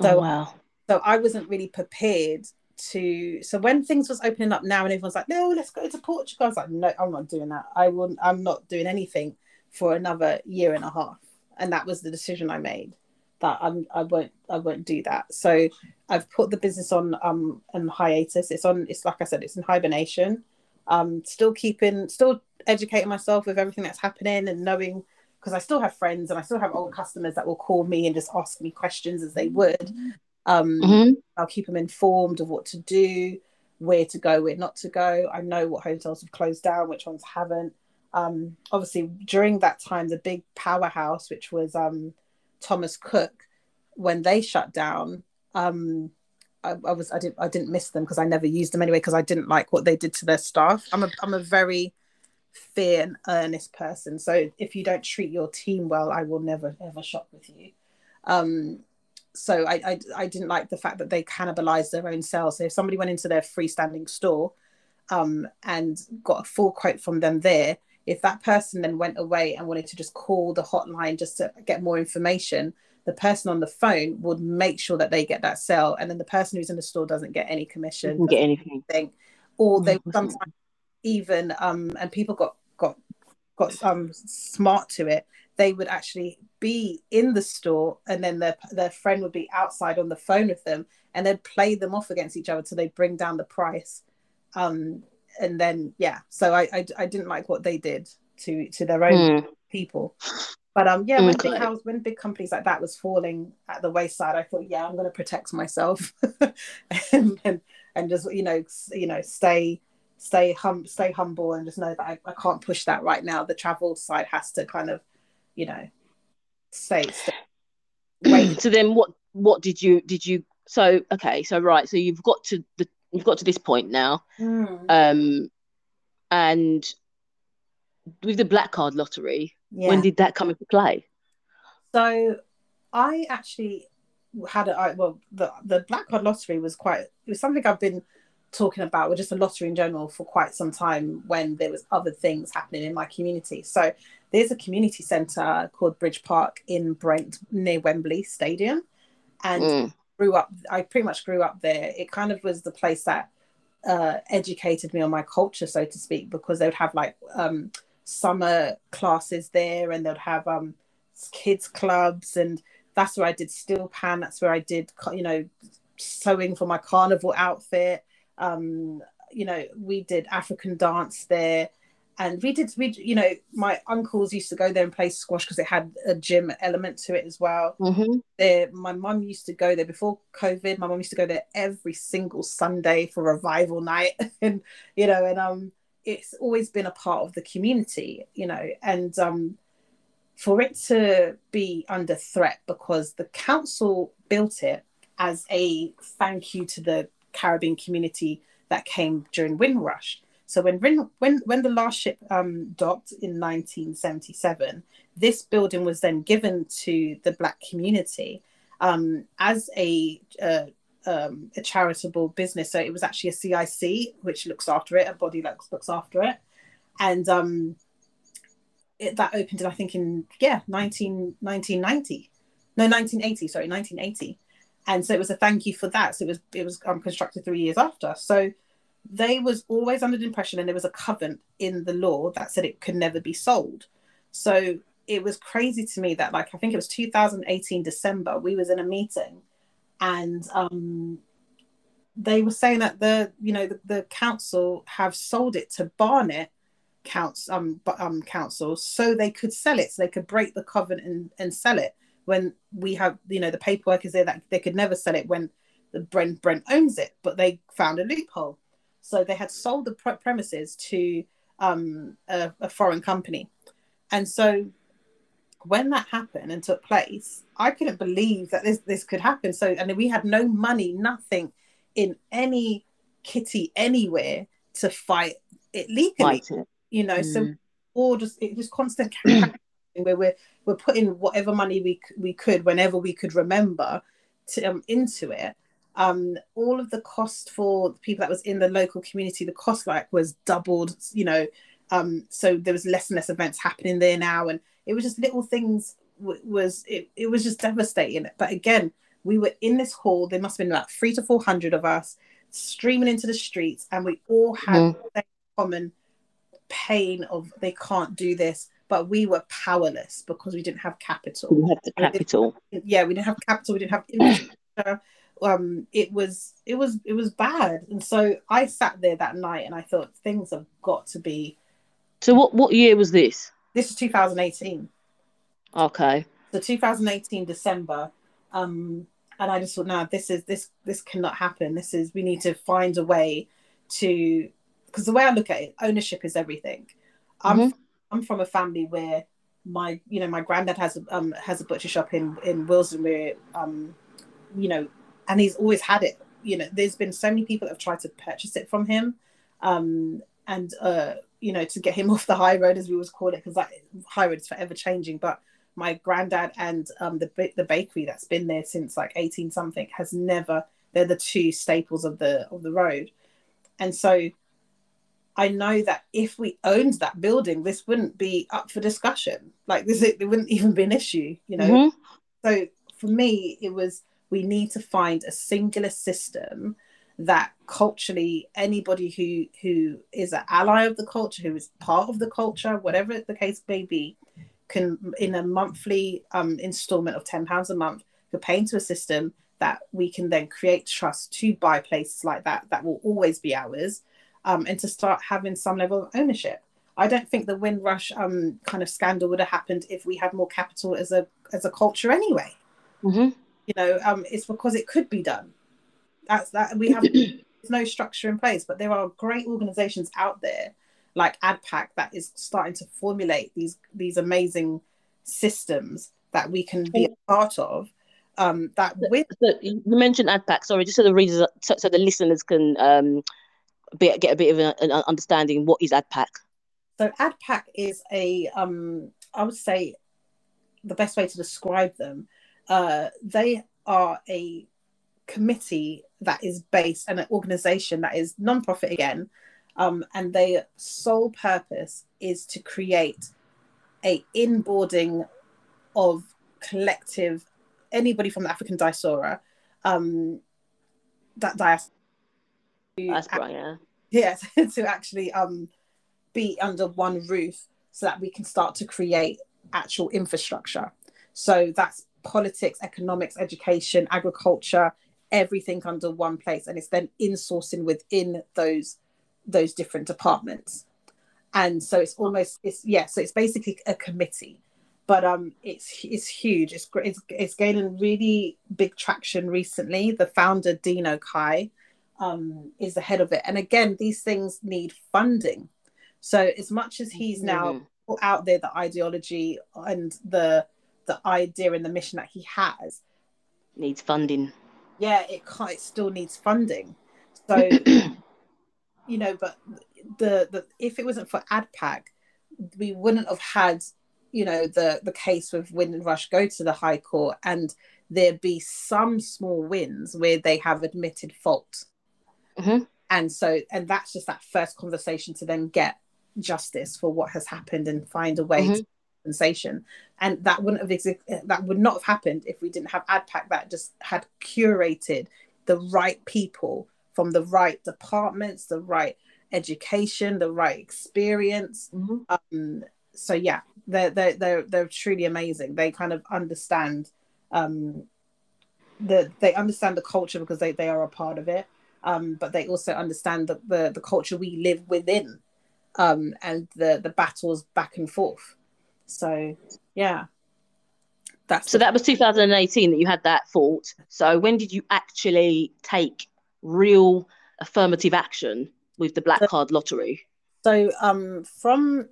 So oh, wow. So I wasn't really prepared to so when things was opening up now and everyone's like no let's go to portugal i was like no i'm not doing that. I will i'm not doing anything for another year and a half. And that was the decision i made that i'm i won't i won't do that. So i've put the business on um on hiatus. It's on it's like i said it's in hibernation. Um still keeping still educating myself with everything that's happening and knowing because i still have friends and i still have old customers that will call me and just ask me questions as they would um, mm-hmm. I'll keep them informed of what to do, where to go, where not to go. I know what hotels have closed down, which ones haven't. Um, obviously, during that time, the big powerhouse, which was um, Thomas Cook, when they shut down, um, I, I, was I didn't I didn't miss them because I never used them anyway because I didn't like what they did to their staff. I'm a I'm a very fair and earnest person. So if you don't treat your team well, I will never ever shop with you. Um, so I, I, I didn't like the fact that they cannibalized their own sales. So if somebody went into their freestanding store um, and got a full quote from them there, if that person then went away and wanted to just call the hotline just to get more information, the person on the phone would make sure that they get that sale, and then the person who's in the store doesn't get any commission, doesn't get anything, or they sometimes even um, and people got got got um smart to it they would actually be in the store and then their their friend would be outside on the phone with them and they'd play them off against each other till they bring down the price. Um and then yeah so I, I i, didn't like what they did to to their own mm. people. But um yeah when big house when big companies like that was falling at the wayside i thought yeah i'm going to protect myself and, and and just you know you know stay stay hum stay humble and just know that I, I can't push that right now. The travel side has to kind of you know, say. Wait. so then, what what did you did you? So okay, so right, so you've got to the you've got to this point now, mm. um, and with the black card lottery, yeah. when did that come into play? So, I actually had a well the the black card lottery was quite it was something I've been talking about, or just a lottery in general, for quite some time when there was other things happening in my community. So there's a community centre called Bridge Park in Brent near Wembley Stadium, and mm. grew up. I pretty much grew up there. It kind of was the place that uh, educated me on my culture, so to speak, because they would have like um, summer classes there, and they'd have um, kids clubs, and that's where I did steel pan. That's where I did, you know, sewing for my carnival outfit. Um, you know, we did African dance there and we did we you know my uncles used to go there and play squash because it had a gym element to it as well. Mm-hmm. there my mum used to go there before covid. My mum used to go there every single sunday for revival night. And you know and um it's always been a part of the community you know. And um for it to be under threat because the council built it as a thank you to the caribbean community that came during windrush so when when when the last ship um, docked in 1977, this building was then given to the Black community um, as a uh, um, a charitable business. So it was actually a CIC which looks after it, a body looks looks after it, and um, it, that opened, I think, in yeah 19, 1990, no 1980, sorry 1980, and so it was a thank you for that. So it was it was um, constructed three years after. So they was always under the impression and there was a covenant in the law that said it could never be sold. So it was crazy to me that like i think it was 2018 december we was in a meeting and um they were saying that the you know the, the council have sold it to Barnet council um, um council so they could sell it so they could break the covenant and, and sell it when we have you know the paperwork is there that they could never sell it when the Brent Brent owns it but they found a loophole so they had sold the premises to um, a, a foreign company and so when that happened and took place, I couldn't believe that this this could happen. So and we had no money, nothing in any kitty anywhere to fight it legally. Fight it. You know, mm. so or just it was constant where we're we're putting whatever money we we could whenever we could remember to um, into it. Um, all of the cost for the people that was in the local community, the cost like was doubled. You know, um, so there was less and less events happening there now, and it was just little things. W- was it? It was just devastating. But again, we were in this hall. There must have been about three to four hundred of us streaming into the streets, and we all had mm. the common pain of they can't do this. But we were powerless because we didn't have capital. We had the capital. We yeah, we didn't have capital. We didn't have infrastructure. Um, it was it was it was bad. And so I sat there that night and I thought things have got to be. So what what year was this? This is 2018. Okay. So 2018 December, um, and I just thought, no, this is this this cannot happen. This is we need to find a way to because the way I look at it, ownership is everything. I'm mm-hmm. I'm from a family where my you know my granddad has um has a butcher shop in in Willesden where um you know and he's always had it. You know, there's been so many people that have tried to purchase it from him, um and uh you know, to get him off the high road, as we always call it, because that high road is forever changing. But my granddad and um, the the bakery that's been there since like eighteen something has never. They're the two staples of the of the road, and so I know that if we owned that building, this wouldn't be up for discussion. Like this, it, it wouldn't even be an issue. You know. Mm-hmm. So for me, it was we need to find a singular system that culturally anybody who who is an ally of the culture who is part of the culture whatever the case may be can in a monthly um, installment of 10 pounds a month could pay into a system that we can then create trust to buy places like that that will always be ours um, and to start having some level of ownership i don't think the windrush um, kind of scandal would have happened if we had more capital as a as a culture anyway mm-hmm. You know um, it's because it could be done that's that we have no structure in place, but there are great organizations out there like ADPAC that is starting to formulate these these amazing systems that we can be a part of. Um, that with so you mentioned ADPAC. Sorry, just so the readers, so, so the listeners can um, be, get a bit of an, an understanding. What is ADPAC? So ADPAC is a, um, I would say, the best way to describe them. Uh, they are a committee that is based and an organization that is non-profit again um, and their sole purpose is to create a inboarding of collective anybody from the african diaspora um, that diaspora yeah. Yes to actually um, be under one roof so that we can start to create actual infrastructure. So that's politics economics education agriculture everything under one place. And it's then insourcing within those those different departments. And so it's almost it's yeah so it's basically a committee. But um it's it's huge. It's it's, it's gaining really big traction recently. The founder dino kai um is the head of it. And again these things need funding. So as much as he's now mm-hmm. put out there the ideology and the the idea and the mission that he has needs funding yeah, it can't, it still needs funding. So, you know, but the the if it wasn't for ADPAC, we wouldn't have had, you know, the the case with Windrush go to the High Court and there be some small wins where they have admitted fault. Mm-hmm. And so, and that's just that first conversation to then get justice for what has happened and find a way mm-hmm. to compensation and that wouldn't have exi- that would not have happened if we didn't have adpac that just had curated the right people from the right departments the right education the right experience mm-hmm. um, so yeah they're, they're they're they're truly amazing they kind of understand um the they understand the culture because they, they are a part of it um, but they also understand the, the, the culture we live within um, and the, the battles back and forth. So, yeah. That's so the- that was 2018 that you had that fault. So when did you actually take real affirmative action with the black card lottery? So um, from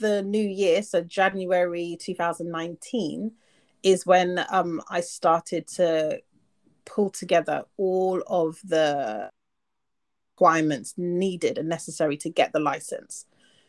the new year, so January 2019, is when um, I started to pull together all of the requirements needed and necessary to get the license.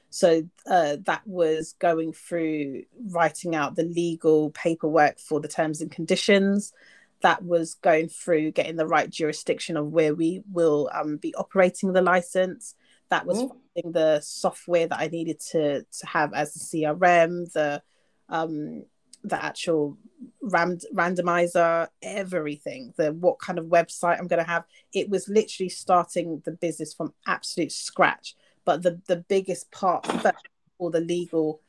So uh, that was going through writing out the legal paperwork for the terms and conditions. That was going through getting the right jurisdiction of where we will um, be operating the license. That was mm. finding the software that I needed to to have as the CRM, the um, the actual ram- randomizer, everything, the what kind of website I'm going to have. It was literally starting the business from absolute scratch. But the the biggest part, all the legal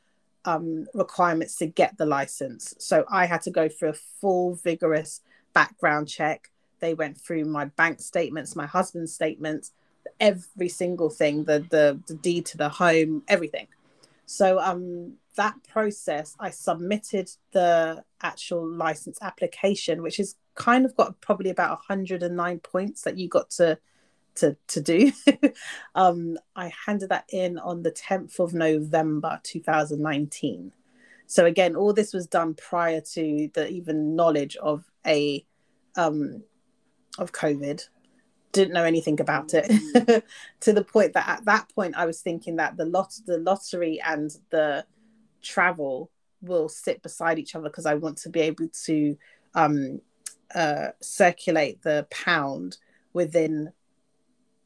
um, requirements to get the license. So I had to go through a full, vigorous background check. They went through my bank statements, my husband's statements, every single thing, the the, the deed to the home, everything. So um that process, I submitted the actual license application, which is kind of got probably about 109 points that you got to to to do. um, I handed that in on the 10th of November 2019. So again, all this was done prior to the even knowledge of a um, of COVID. Didn't know anything about it to the point that at that point I was thinking that the lot the lottery and the travel will sit beside each other because I want to be able to um, uh, circulate the pound within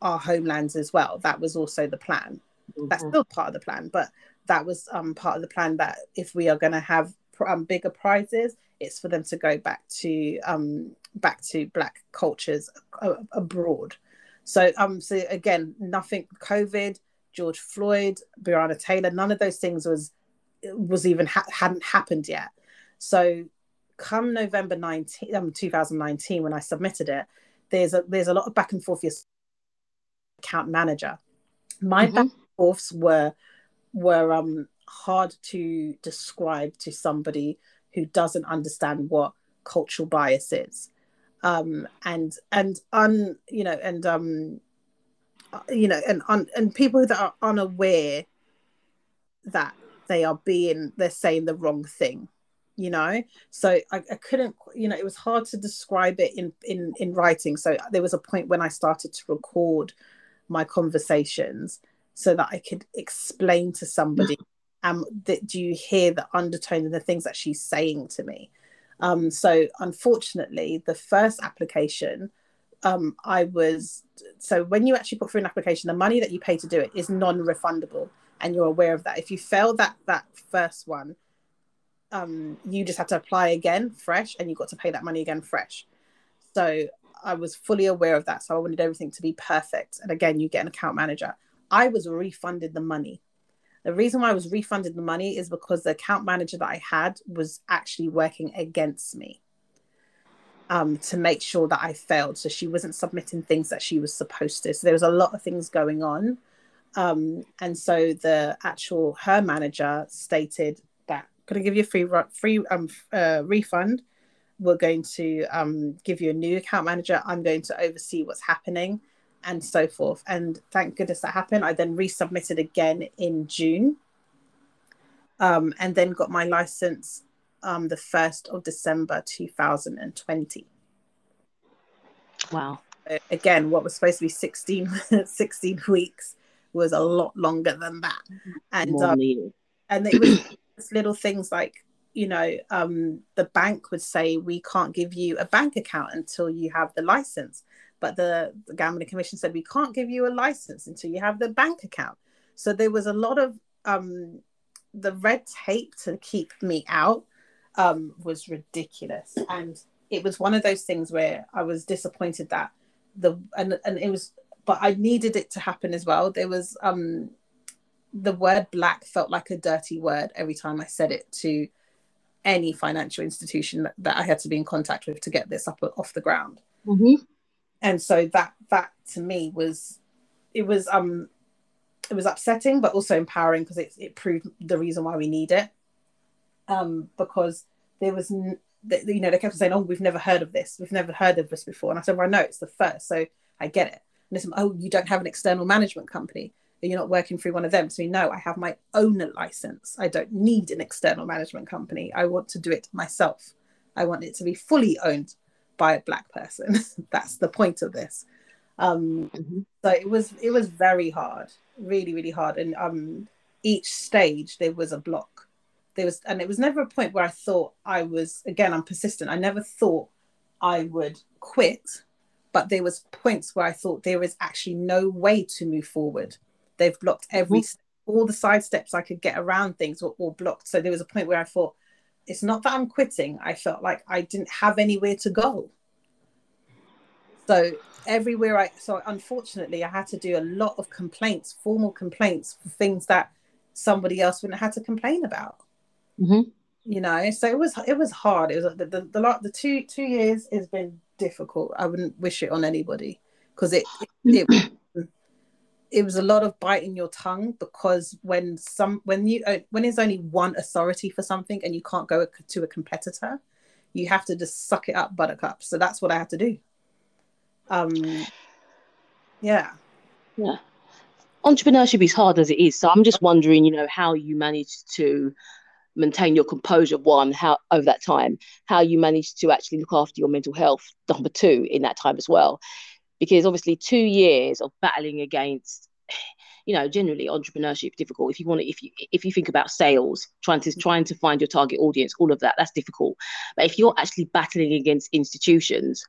our homelands as well. That was also the plan. Mm-hmm. That's still part of the plan, but that was um, part of the plan that if we are going to have um, bigger prizes, it's for them to go back to um, back to black cultures uh, abroad. So um, so again, nothing COVID, George Floyd, Breonna Taylor, none of those things was was even ha- hadn't happened yet. So come November 19, um, 2019, when I submitted it, there's a there's a lot of back and forth. Account manager, my mm-hmm. back and forths were were um hard to describe to somebody who doesn't understand what cultural bias is, um and and un you know and um you know and un, and people that are unaware that they are being they're saying the wrong thing you know? So I, I, couldn't you know it was hard to describe it in in in writing. So there was a point when i started to record my conversations so that i could explain to somebody um that do you hear the undertone of the things that she's saying to me um so unfortunately the first application um i was so when you actually put through an application the money that you pay to do it is non-refundable and you're aware of that. If you fail that that first one, um, you just have to apply again fresh, and you got to pay that money again fresh. So I was fully aware of that. So I wanted everything to be perfect. And again, you get an account manager. I was refunded the money. The reason why I was refunded the money is because the account manager that I had was actually working against me um, to make sure that I failed. So she wasn't submitting things that she was supposed to. So there was a lot of things going on. Um, and so the actual her manager stated that going to give you a free free um, uh, refund. We're going to um, give you a new account manager. I'm going to oversee what's happening and so forth. And thank goodness that happened. I then resubmitted again in June um, and then got my license um, the 1st of December 2020. Wow. Again, what was supposed to be 16, 16 weeks was a lot longer than that. And um, and it was little things like you know um, the bank would say we can't give you a bank account until you have the license. But the, the gambling commission said we can't give you a license until you have the bank account. So there was a lot of um, the red tape to keep me out um, was ridiculous. And it was one of those things where i was disappointed that the and, and it was but I needed it to happen as well. There was um the word black felt like a dirty word every time I said it to any financial institution that, that I had to be in contact with to get this up off the ground. Mm-hmm. and so that that to me was it was um it was upsetting but also empowering because it, it proved the reason why we need it. Um because there was n- you know they kept saying oh we've never heard of this. We've never heard of this before. And i said well no it's the first so i get it. And they said oh you don't have an external management company you're not working through one of them. So no i have my own license. I don't need an external management company. I want to do it myself. I want it to be fully owned by a black person. That's the point of this. Um mm-hmm. so it was it was very hard really really hard. And um each stage there was a block. There was and it was never a point where i thought i was again i'm persistent. I never thought i would quit but there was points where i thought there is actually no way to move forward they've blocked every mm-hmm. all the side steps i could get around things were all blocked so there was a point where i thought it's not that i'm quitting i felt like i didn't have anywhere to go so everywhere I so unfortunately I had to do a lot of complaints, formal complaints for things that somebody else wouldn't have had to complain about. Mm-hmm. You know, so it was it was hard. It was the the, the, the two two years has been difficult. I wouldn't wish it on anybody because it it, it it was a lot of biting your tongue because when some when you uh, when there's only one authority for something and you can't go to a competitor, you have to just suck it up, buttercup. So that's what I had to do. Um yeah. Yeah. Entrepreneurship is hard as it is. So i'm just wondering you know how you managed to maintain your composure one how over that time how you managed to actually look after your mental health number two in that time as well because obviously two years of battling against you know generally entrepreneurship difficult. If you want to if you if you think about sales trying to trying to find your target audience all of that that's difficult. But if you're actually battling against institutions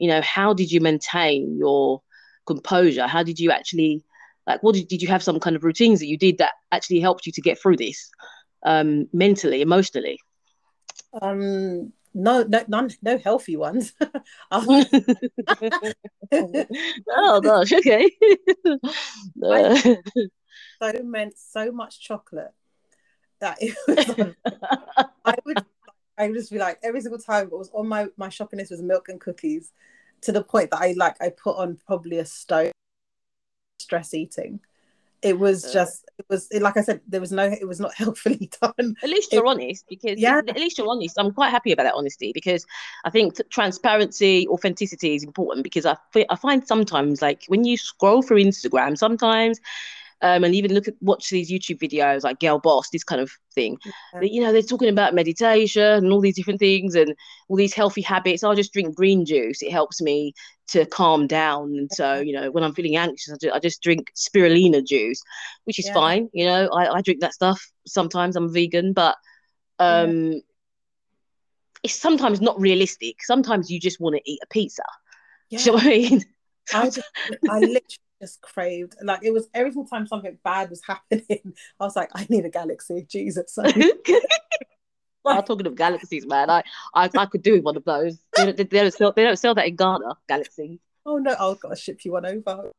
you know how did you maintain your composure? How did you actually like what did, did you have some kind of routines that you did that actually helped you to get through this um mentally emotionally? Um no no none, no healthy ones. Oh gosh okay. Uh, I, so meant so much chocolate that it was i would I would just be like every single time it was on my my shopping list was milk and cookies, to the point that I like I put on probably a stone stress eating. It was just it was like I said there was no it was not healthfully done. At least you're it, honest because yeah. at least you're honest. I'm quite happy about that honesty because I think transparency, authenticity is important because I I find sometimes like when you scroll through Instagram sometimes um, and even look at watch these YouTube videos like Girl Boss, this kind of thing. Yeah. You know, they're talking about meditation and all these different things and all these healthy habits. I just drink green juice; it helps me to calm down. And so, you know, when I'm feeling anxious, I just, I just drink spirulina juice, which is yeah. fine. You know, I, I drink that stuff sometimes. I'm vegan, but um, yeah. it's sometimes not realistic. Sometimes you just want to eat a pizza. Yeah. Do you know what I mean? I just, I literally just craved like it was every single time something bad was happening. I was like, I need a galaxy, Jesus. I'm talking of galaxies, man. I, I, I could do with one of those. They, they, they, don't sell, they don't sell that in Ghana, Galaxy. Oh no, I'll gotta ship you one over.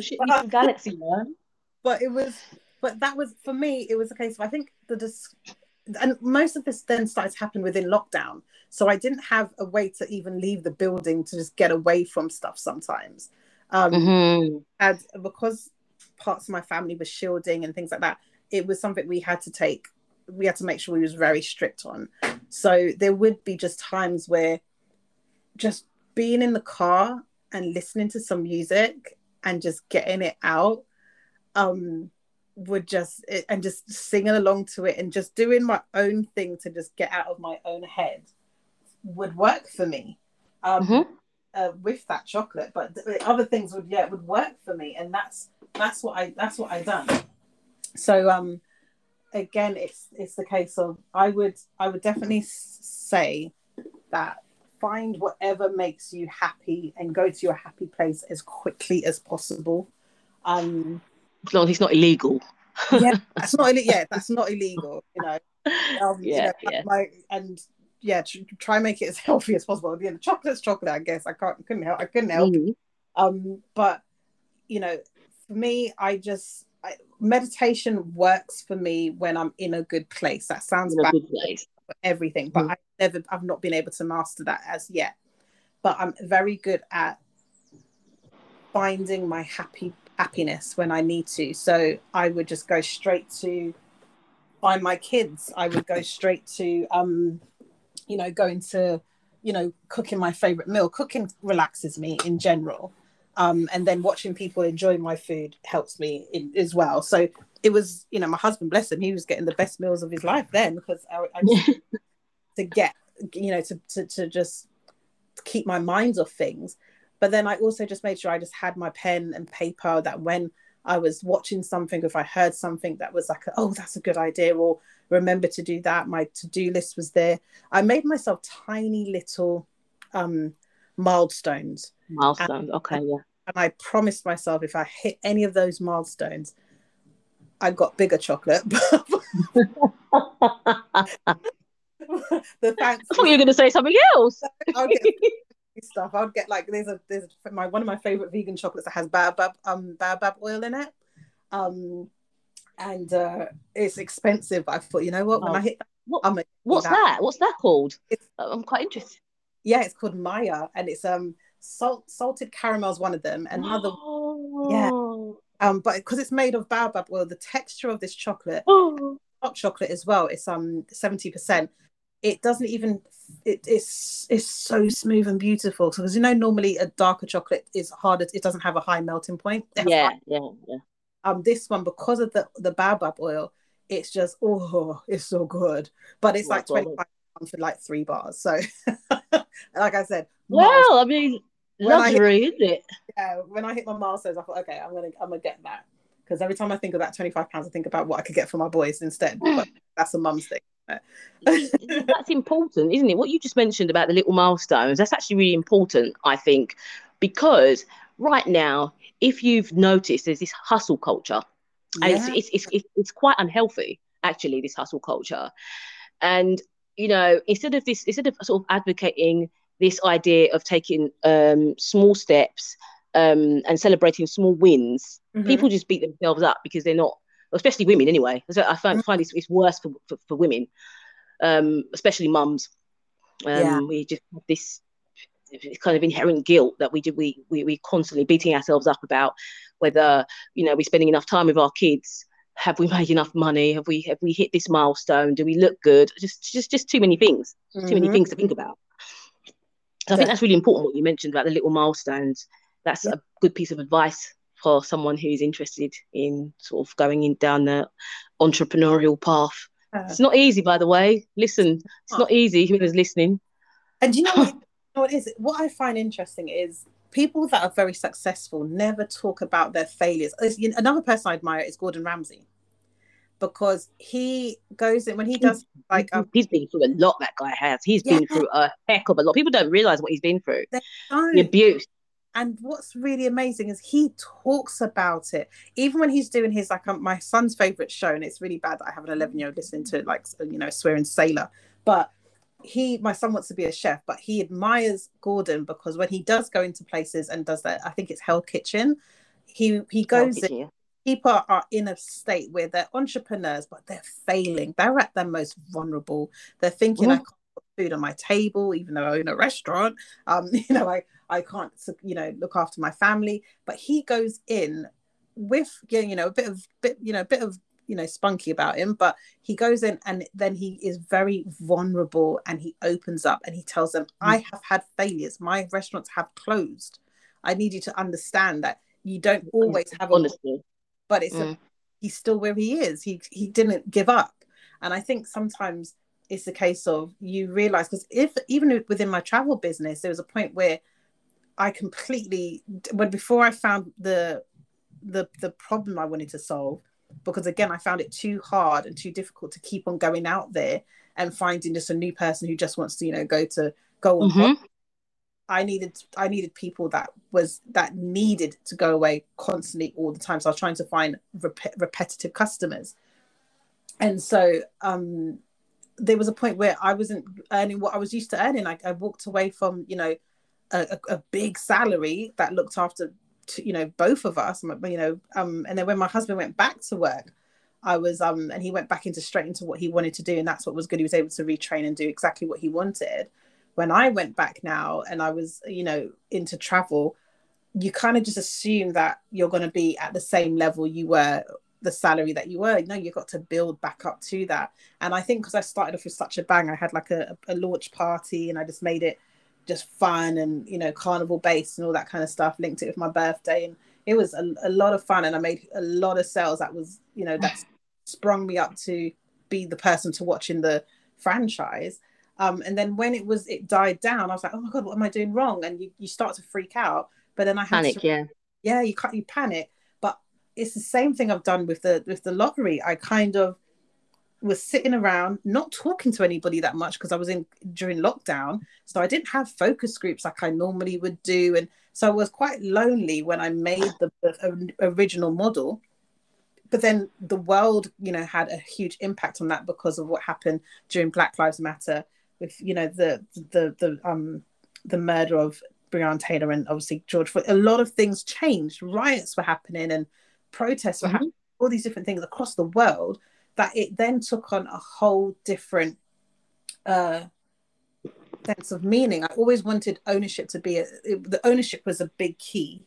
Ship you some Galaxy, man. But it was, but that was for me. It was a case of I think the dis- and most of this then started to happen within lockdown. So I didn't have a way to even leave the building to just get away from stuff sometimes. Um, mm-hmm. And because parts of my family were shielding and things like that, it was something we had to take. We had to make sure we was very strict on. So there would be just times where just being in the car and listening to some music and just getting it out um would just and just singing along to it and just doing my own thing to just get out of my own head would work for me um mm-hmm uh, with that chocolate, but other things would yeah would work for me, and that's that's what I that's what I done. So um, again, it's it's the case of I would I would definitely say that find whatever makes you happy and go to your happy place as quickly as possible. Um, as long as it's not illegal. yeah, that's not yeah, that's not illegal. You know. Um, yeah, you know, yeah. My, and yeah, try and make it as healthy as possible. Know, chocolate's chocolate, I guess. I can't, couldn't help, I couldn't help. Mm-hmm. Um, but you know, for me, I just I, meditation works for me when I'm in a good place. That sounds bad for everything, but mm-hmm. I never, I've not been able to master that as yet. But I'm very good at finding my happy happiness when I need to. So I would just go straight to find my kids. I would go straight to um, you know, going to, you know, cooking my favorite meal. Cooking relaxes me in general. Um, and then watching people enjoy my food helps me in, as well. So it was, you know, my husband, bless him, he was getting the best meals of his life then because I, I to get, you know, to, to, to just keep my mind off things. But then I also just made sure I just had my pen and paper that when I was watching something, if I heard something that was like, oh, that's a good idea, or remember to do that, my to do list was there. I made myself tiny little um, milestones. Milestones, and, okay, yeah. And I promised myself if I hit any of those milestones, I got bigger chocolate. the fancy. I thought you were going to say something else. I'll get stuff. I'd get like there's a there's my one of my favorite vegan chocolates that has baobab um baobab oil in it, um, and uh, it's expensive. I thought you know what when oh. I hit, what, I'm what's that. that. What's that called? It's, I'm quite interested. Yeah, it's called Maya, and it's um salt salted caramel is one of them, and another oh. yeah. Um, but because it's made of baobab oil, the texture of this chocolate, oh. hot chocolate as well, it's um seventy percent it doesn't even it, it's it's so smooth and beautiful So because you know normally a darker chocolate is harder it doesn't have a high melting point yeah yeah yeah um this one because of the the baobab oil it's just oh it's so good. But it's like 25 pounds for like three bars so like i said well i mean luxury hit, isn't it? Yeah when i hit my milestones i thought okay i'm gonna i'm gonna get that. Because every time i think about that 25 pounds i think about what i could get for my boys instead but that's a mum's thing. That's important, isn't it? What you just mentioned about the little milestones, that's actually really important, I think, because right now, if you've noticed, there's this hustle culture, yeah. and it's, it's, it's, it's quite unhealthy, actually, this hustle culture. And, you know, instead of this, instead of sort of advocating this idea of taking um, small steps um, and celebrating small wins, mm-hmm. people just beat themselves up because they're not especially women anyway. So I find, mm. find it's, it's worse for, for, for women, um, especially mums. Um, yeah. We just have this kind of inherent guilt that we do we, we we constantly beating ourselves up about whether you know we're spending enough time with our kids have we made enough money have we have we hit this milestone do we look good just just just too many things mm-hmm. too many mm-hmm. things to think about so i think that's really important what you mentioned about the little milestones that's a good piece of advice for someone who's interested in sort of going in down the entrepreneurial path. Uh, it's not easy, by the way. Listen, it's not easy. Whoever's listening. And you know what, you know what is? What I find interesting is people that are very successful never talk about their failures. Another person I admire is Gordon Ramsay because he goes in when he does like um, he's been through a lot that guy has he's yeah. been through a heck of a lot people don't realize what he's been through the abuse and what's really amazing is he talks about it even when he's doing his like um, my son's favorite show and it's really bad that i have an 11 year old listening to like you know swearing sailor but he my son wants to be a chef but he admires gordon because when he does go into places and does that i think it's hell kitchen he he goes in, people are in a state where they're entrepreneurs but they're failing they're at their most vulnerable they're thinking mm. i can't put food on my table even though i own a restaurant um you know i I can't, you know, look after my family. But he goes in with, you know, a bit of, bit, you know, a bit of, you know, spunky about him. But he goes in and then he is very vulnerable and he opens up and he tells them, mm. I have had failures. My restaurants have closed. I need you to understand that you don't always have honestly, but it's mm. a, he's still where he is. He he didn't give up, and I think sometimes it's a case of you realize because if even within my travel business, there was a point where I completely when before I found the the the problem I wanted to solve because again I found it too hard and too difficult to keep on going out there and finding just a new person who just wants to you know go to go on mm-hmm. I needed I needed people that was that needed to go away constantly all the time. So I was trying to find rep- repetitive customers. And so um there was a point where I wasn't earning what I was used to earning. I, I walked away from you know a, a big salary that looked after you know both of us you know um and then when my husband went back to work i was um and he went back into straight into what he wanted to do and that's what was good. He was able to retrain and do exactly what he wanted. When i went back now and i was you know into travel you kind of just assume that you're going to be at the same level you were the salary that you were. No you got to build back up to that. And i think because i started off with such a bang i had like a, a launch party and i just made it just fun and you know carnival based and all that kind of stuff. Linked it with my birthday and it was a, a lot of fun and i made a lot of sales that was you know that sprung me up to be the person to watch in the franchise. Um, and then when it was it died down i was like oh my god what am i doing wrong? And you, you start to freak out. But then i had panic to, yeah. Yeah you can't you panic. But it's the same thing i've done with the with the lottery. I kind of was sitting around not talking to anybody that much because i was in during lockdown. So i didn't have focus groups like i normally would do. And so i was quite lonely when i made the, the original model. But then the world you know had a huge impact on that because of what happened during black lives matter with you know the the the um the murder of Breonna Taylor and obviously George Floyd, a lot of things changed. Riots were happening and protests were mm-hmm. happening, all these different things across the world that it then took on a whole different uh, sense of meaning. I always wanted ownership to be a, it, the ownership was a big key,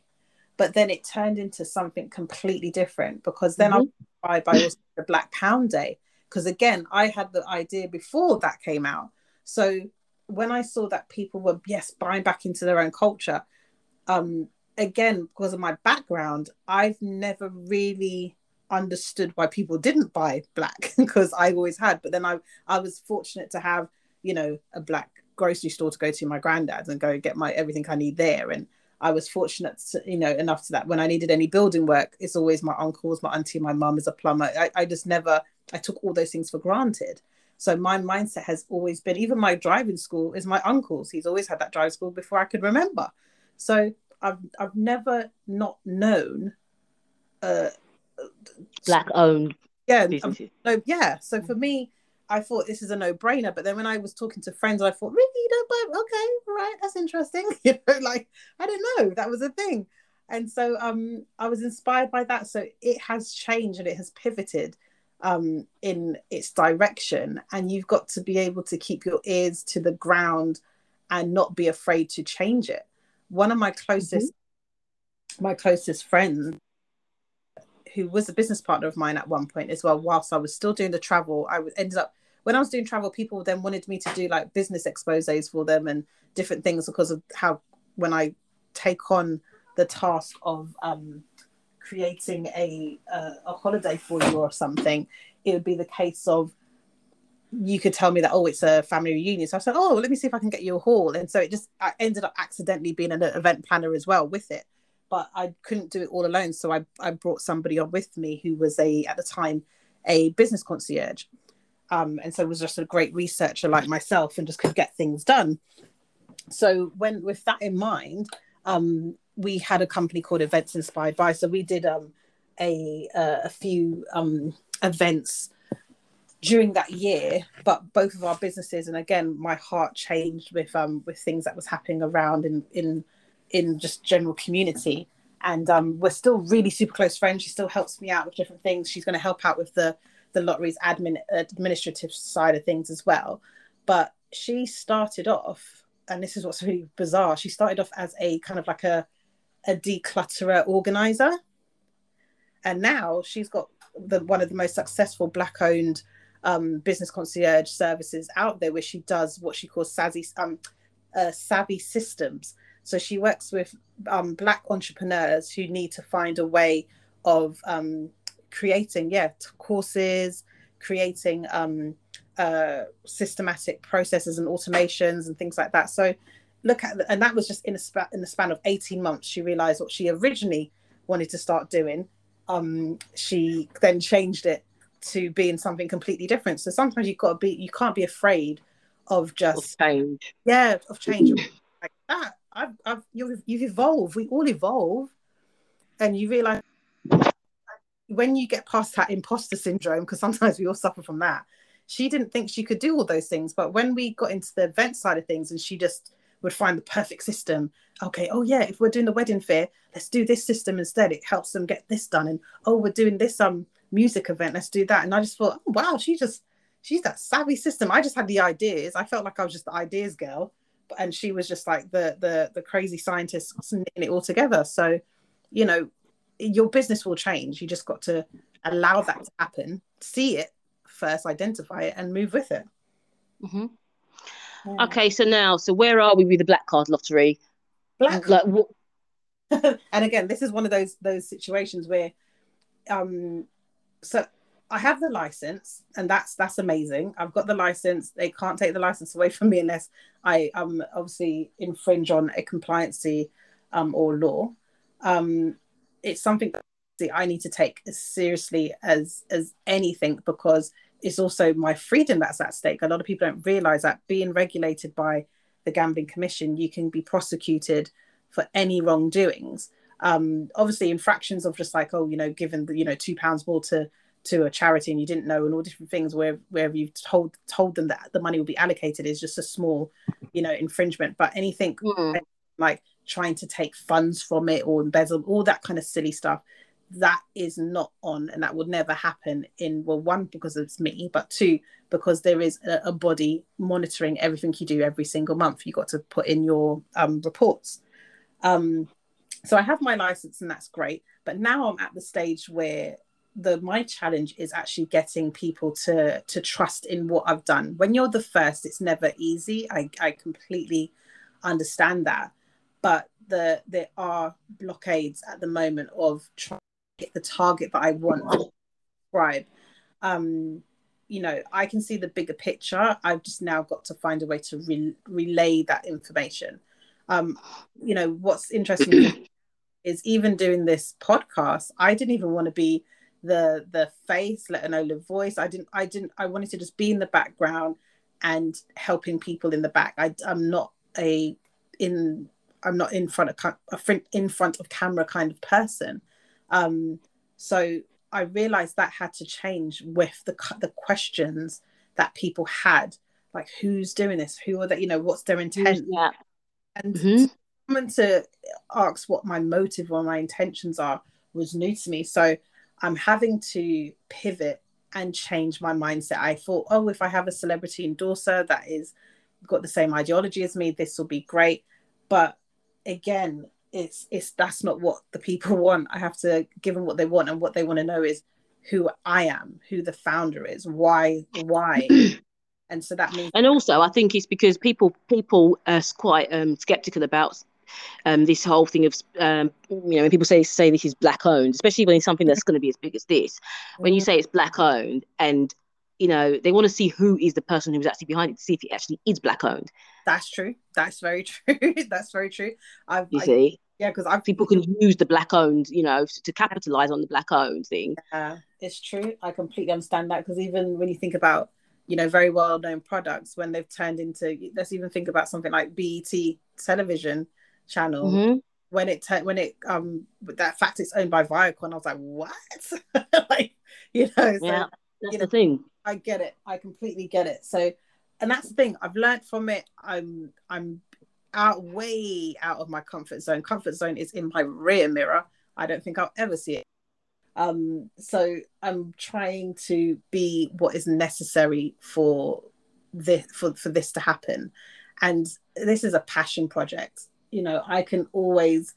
but then it turned into something completely different because then mm-hmm. I by also the Black Pound Day because again I had the idea before that came out. So when I saw that people were yes buying back into their own culture, um, again because of my background, I've never really understood why people didn't buy black because I always had. But then I I was fortunate to have you know a black grocery store to go to my granddad's and go get my everything I need there. And I was fortunate to, you know enough to that when I needed any building work, it's always my uncles, my auntie, my mum is a plumber. I, I just never I took all those things for granted. So my mindset has always been, even my driving school is my uncle's. He's always had that driving school before I could remember. So I've I've never not known uh, black owned yeah no yeah. So for me i thought this is a no-brainer but then when i was talking to friends i thought really? You don't buy okay right that's interesting. You know like i don't know that was a thing. And so um i was inspired by that. So it has changed and it has pivoted um in its direction. And you've got to be able to keep your ears to the ground and not be afraid to change it. One of my closest mm-hmm. my closest friends who was a business partner of mine at one point as well, whilst I was still doing the travel, I ended up when I was doing travel, people then wanted me to do like business exposes for them and different things because of how when I take on the task of um, creating a uh, a holiday for you or something, it would be the case of you could tell me that oh it's a family reunion. So i said oh let me see if i can get you a hall and so it just i ended up accidentally being an event planner as well with it but I couldn't do it all alone. So I, I brought somebody on with me who was a, at the time, a business concierge. Um, and so was just a great researcher like myself and just could get things done. So when, with that in mind, um, we had a company called Events Inspired by. So we did um, a, uh, a few um, events during that year but both of our businesses and again my heart changed with um with things that was happening around in in in just general community. And um, we're still really super close friends. She still helps me out with different things. She's going to help out with the the lottery's admin administrative side of things as well. But she started off, and this is what's really bizarre. She started off as a kind of like a a declutterer organizer, and now she's got the one of the most successful black owned um, business concierge services out there, where she does what she calls savvy um, uh, savvy systems. So she works with um, Black entrepreneurs who need to find a way of um, creating, yeah, courses, creating um, uh, systematic processes and automations and things like that. So look at, and that was just in a, span, in the span of 18 months, she realized what she originally wanted to start doing. Um, she then changed it to being something completely different. So sometimes you've got to be, you can't be afraid of just of change. Yeah, of change like that. I've, I've you've, you've evolved. We all evolve, and you realize when you get past that imposter syndrome, because sometimes we all suffer from that. She didn't think she could do all those things, but when we got into the event side of things, and she just would find the perfect system. Okay, oh yeah, if we're doing the wedding fair, let's do this system instead. It helps them get this done. And oh, we're doing this um music event, let's do that. And I just thought, oh wow, she just she's that savvy system. I just had the ideas. I felt like I was just the ideas girl and she was just like the the the crazy scientist knitting it all together. So, you know, your business will change. You just got to allow that to happen, see it first, identify it, and move with it. Mm-hmm. Yeah. Okay, so now, so where are we with the black card lottery? Black. Like, and again, this is one of those those situations where, um, so I have the license, and that's that's amazing. I've got the license. They can't take the license away from me unless I um obviously infringe on a compliancy um or law. Um, it's something that I need to take as seriously as as anything because it's also my freedom that's at stake. A lot of people don't realize that being regulated by the Gambling Commission, you can be prosecuted for any wrongdoings. Um, obviously, infractions of just like, oh, you know, given the, you know, two pounds more to to a charity and you didn't know, and all different things where where you've told told them that the money will be allocated is just a small, you know, infringement. But anything mm. like trying to take funds from it or embezzle, all that kind of silly stuff, that is not on and that would never happen in well one because it's me but two because there is a, a, body monitoring everything you do every single month you got to put in your um, reports um, so i have my license and that's great but now i'm at the stage where the my challenge is actually getting people to to trust in what i've done when you're the first it's never easy i, I completely understand that but the there are blockades at the moment of trying hit the target that I want to describe. Um, you know, I can see the bigger picture. I've just now got to find a way to re- relay that information. Um, you know, what's interesting is even doing this podcast, I didn't even want to be the the face, let alone the voice. I didn't. I didn't. I wanted to just be in the background and helping people in the back. I, I'm not a in. I'm not in front of a in front of camera kind of person. Um, so I realized that had to change with the the questions that people had, like who's doing this, who are they, you know, what's their intent, yeah. and mm-hmm. someone to ask what my motive or my intentions are was new to me. So I'm having to pivot and change my mindset. I thought, oh, if I have a celebrity endorser that is got the same ideology as me, this will be great. But again, it's it's that's not what the people want i have to give them what they want and what they want to know is who i am who the founder is why why and so that means and also i think it's because people people are quite um, skeptical about um, this whole thing of um, you know when people say say this is black owned especially when it's something that's going to be as big as this when you mm-hmm. say it's black owned and you know they want to see who is the person who's actually behind it to see if it actually is black owned. That's true. That's very true. That's very true. I've, you I, see? yeah because people can use the black owned you know to capitalize on the black owned thing. Yeah it's true. I completely understand that because even when you think about you know very well known products when they've turned into let's even think about something like BET television channel mm-hmm. when it t- when it um that fact it's owned by viacom i was like what like you know so, yeah that's you know, the thing i get it i completely get it so and that's the thing i've learned from it i'm i'm out way out of my comfort zone. Comfort zone is in my rear mirror. I don't think I'll ever see it. Um, so I'm trying to be what is necessary for this for, for this to happen. And this is a passion project. You know, I can always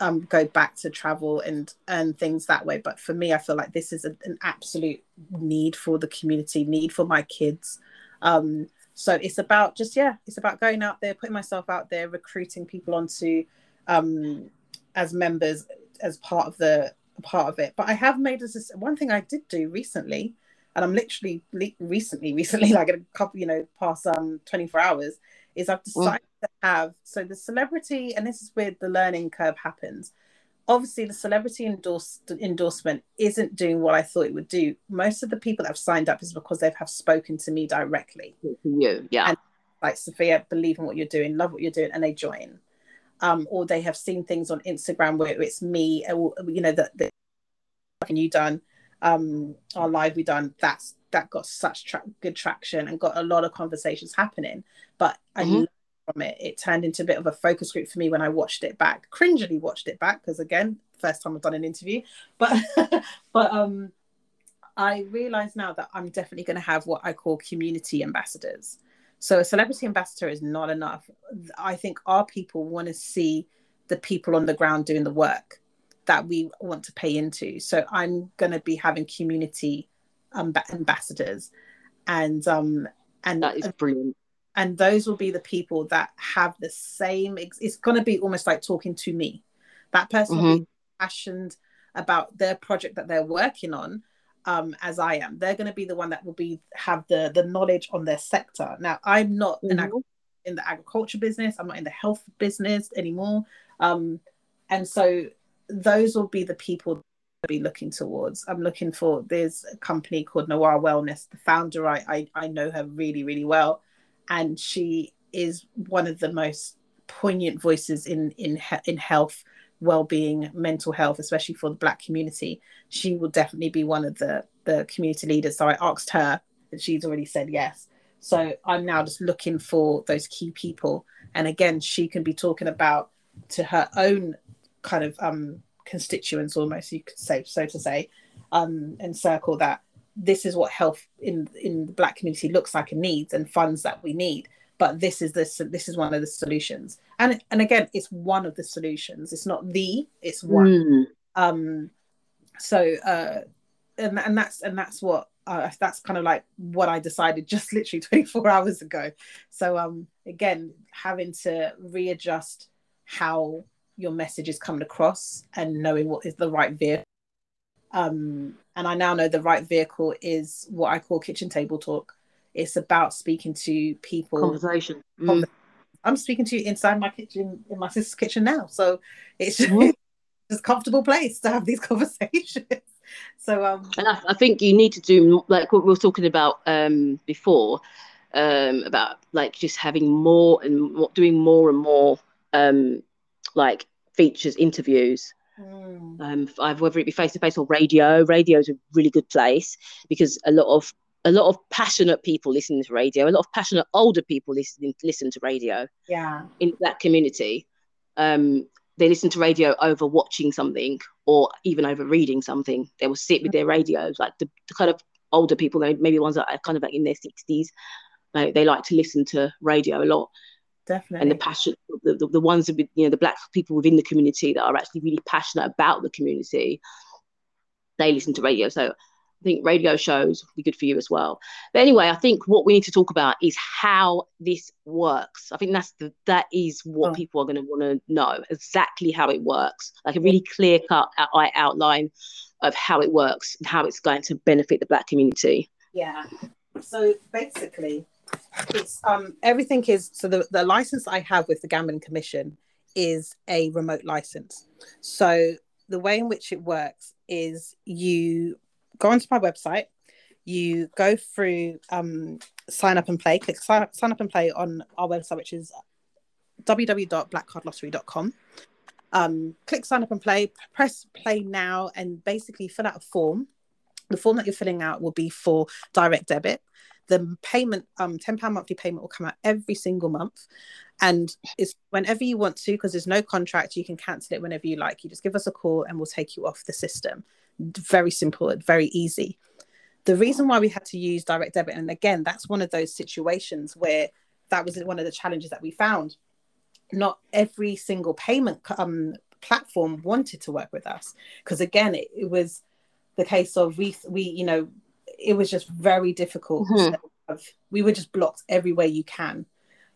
um, go back to travel and and things that way. But for me, I feel like this is a, an absolute need for the community, need for my kids. Um, so it's about just yeah it's about going out there putting myself out there recruiting people onto um as members as part of the part of it but i have made this one thing i did do recently and i'm literally recently recently like a couple you know past um 24 hours is i've decided mm. to have so the celebrity and this is where the learning curve happens obviously the celebrity endorsed, endorsement isn't doing what I thought it would do. Most of the people that have signed up is because they have spoken to me directly. You, yeah. And like Sophia, believe in what you're doing, love what you're doing, and they join. Um, or they have seen things on Instagram where it's me, or, you know, that the you done, um, our live we done. That's that got such tra- good traction and got a lot of conversations happening. But mm-hmm. I from it. It turned into a bit of a focus group for me when I watched it back. Cringily watched it back because again, first time I've done an interview. But but um I realize now that I'm definitely going to have what I call community ambassadors. So a celebrity ambassador is not enough. I think our people want to see the people on the ground doing the work that we want to pay into. So I'm going to be having community um, ambassadors, and um, and that is brilliant. And those will be the people that have the same. It's going to be almost like talking to me. That person mm-hmm. will be mm-hmm. passionate about their project that they're working on, um, as I am. They're going to be the one that will be have the the knowledge on their sector. Now, I'm not mm-hmm. ag- in the agriculture business. I'm not in the health business anymore. Um, and so those will be the people be looking towards. I'm looking for there's a company called Noir Wellness. The founder, I, I I know her really really well, and she is one of the most poignant voices in in in health well-being mental health especially for the black community. She will definitely be one of the the community leaders. So i asked her and she's already said yes. So i'm now just looking for those key people. And again she can be talking about to her own kind of um constituents almost you could say so to say um and circle that this is what health in in the black community looks like and needs and funds that we need but this is this this is one of the solutions and and again it's one of the solutions it's not the it's one mm. um so uh and, and that's and that's what uh, that's kind of like what I decided just literally 24 hours ago. So um again, having to readjust how your message is coming across and knowing what is the right vehicle. Um, and I now know the right vehicle is what I call kitchen table talk. It's about speaking to people. Conversation. Mm. I'm speaking to you inside my kitchen, in my sister's kitchen now. So it's just, mm. comfortable place to have these conversations. So, um, and I, I, think you need to do like what we were talking about um, before um, about like just having more and doing more and more um, like features, interviews. Mm. Um, whether it be face to face or radio, radio is a really good place because a lot of a lot of passionate people listening to radio, a lot of passionate older people listening listen to radio. Yeah, in that community, um, they listen to radio over watching something or even over reading something. They will sit with their radios, like the, the kind of older people, maybe ones that are kind of like in their sixties. Like they like to listen to radio a lot definitely and the passion the, the, the ones with you know the black people within the community that are actually really passionate about the community they listen to radio so I think radio shows will be good for you as well. But anyway, I think what we need to talk about is how this works. I think that's the that is what oh. people are going to want to know exactly how it works, like a really clear cut outline of how it works and how it's going to benefit the black community. Yeah. So basically, it's um everything is so the, the license I have with the Gambling Commission is a remote license. So the way in which it works is you go onto my website, you go through um, sign up and play, click sign up, sign up and play on our website, which is www.blackcardlottery.com. Um, click sign up and play, press play now, and basically fill out a form. The form that you're filling out will be for direct debit the payment um 10 pound monthly payment will come out every single month. And it's whenever you want to because there's no contract you can cancel it whenever you like. You just give us a call and we'll take you off the system. Very simple very easy. The reason why we had to use direct debit and again that's one of those situations where that was one of the challenges that we found. Not every single payment um, platform wanted to work with us because again it, it was the case of we we you know it was just very difficult. Mm-hmm. We were just blocked everywhere you can,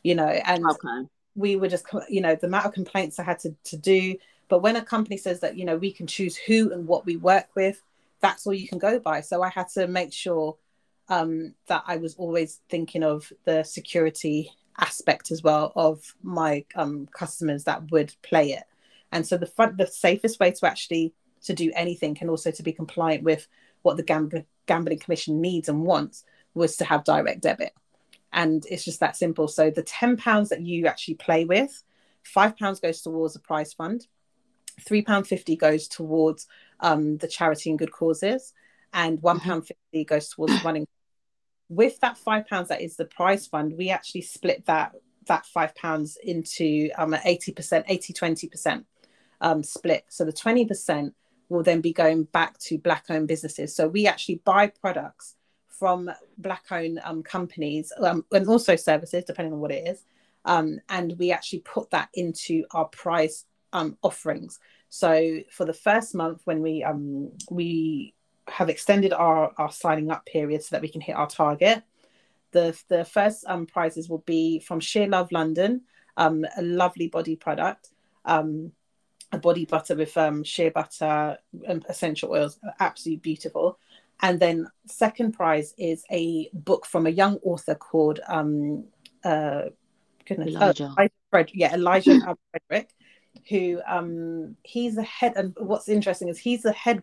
you know, and okay. we were just, you know, the amount of complaints I had to, to do. But when a company says that, you know, we can choose who and what we work with, that's all you can go by. So I had to make sure um, that I was always thinking of the security aspect as well of my um, customers that would play it. And so the front, the safest way to actually to do anything and also to be compliant with what the gambling gambling commission needs and wants was to have direct debit. And it's just that simple. So the 10 pounds that you actually play with five pounds goes towards the prize fund three pound 50 goes towards um, the charity and good causes and one mm-hmm. 50 goes towards running. With that five pounds that is the prize fund we actually split that that five pounds into um, an 80% 80 20% um, split. So the 20% will then be going back to black owned businesses. So we actually buy products from black owned um, companies um, and also services, depending on what it is. Um, and we actually put that into our prize um, offerings. So for the first month, when we um, we have extended our, our signing up period so that we can hit our target, the the first um, prizes will be from Sheer Love London, a lovely body product, um, body butter with um, shea butter and essential oils, absolutely beautiful. And then second prize is a book from a young author called um, uh, goodness, Elijah. Uh, Elijah yeah, Elijah Frederick, who um, he's the head. And what's interesting is he's the head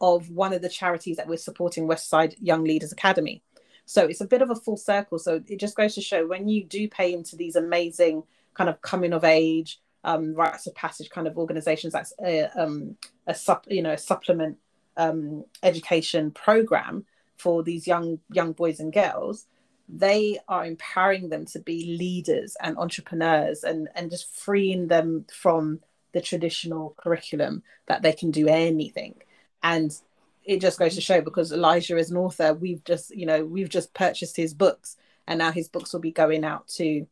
of one of the charities that we're supporting, Westside Young Leaders Academy. So it's a bit of a full circle. So it just goes to show when you do pay into these amazing kind of coming of age, um, rites of passage kind of organizations, that's a, um, a sup, you know, a supplement um, education program for these young young boys and girls. They are empowering them to be leaders and entrepreneurs, and and just freeing them from the traditional curriculum that they can do anything. And it just goes to show because Elijah is an author, we've just, you know, we've just purchased his books and now his books will be going out to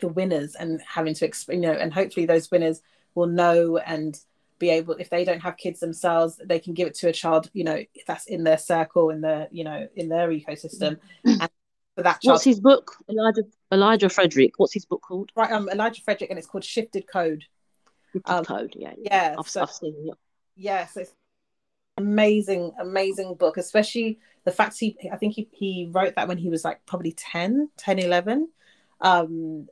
the winners and having to, you know, and hopefully those winners will know and be able, if they don't have kids themselves, they can give it to a child, you know, if that's in their circle, in their, you know, in their ecosystem. And for that child. What's his book? Elijah Elijah Frederick. What's his book called? Right, um, Elijah Frederick, and it's called Shifted Code. Shifted um, Code, yeah. Yeah. I've, so, I've seen it. Yeah, so it's amazing amazing book especially the fact he i think he, he wrote that when he was like probably 10 10 11 um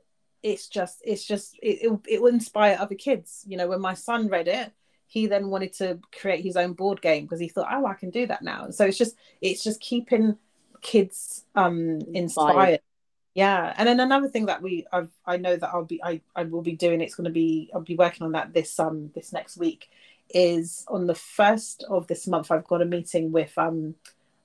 it's just it's just it, it, it will inspire other kids you know when my son read it he then wanted to create his own board game because he thought oh i can do that now so it's just it's just keeping kids um inspired yeah and then another thing that we I've, i know that i'll be I, I will be doing it's going to be i'll be working on that this um this next week is on the first of this month. I've got a meeting with um,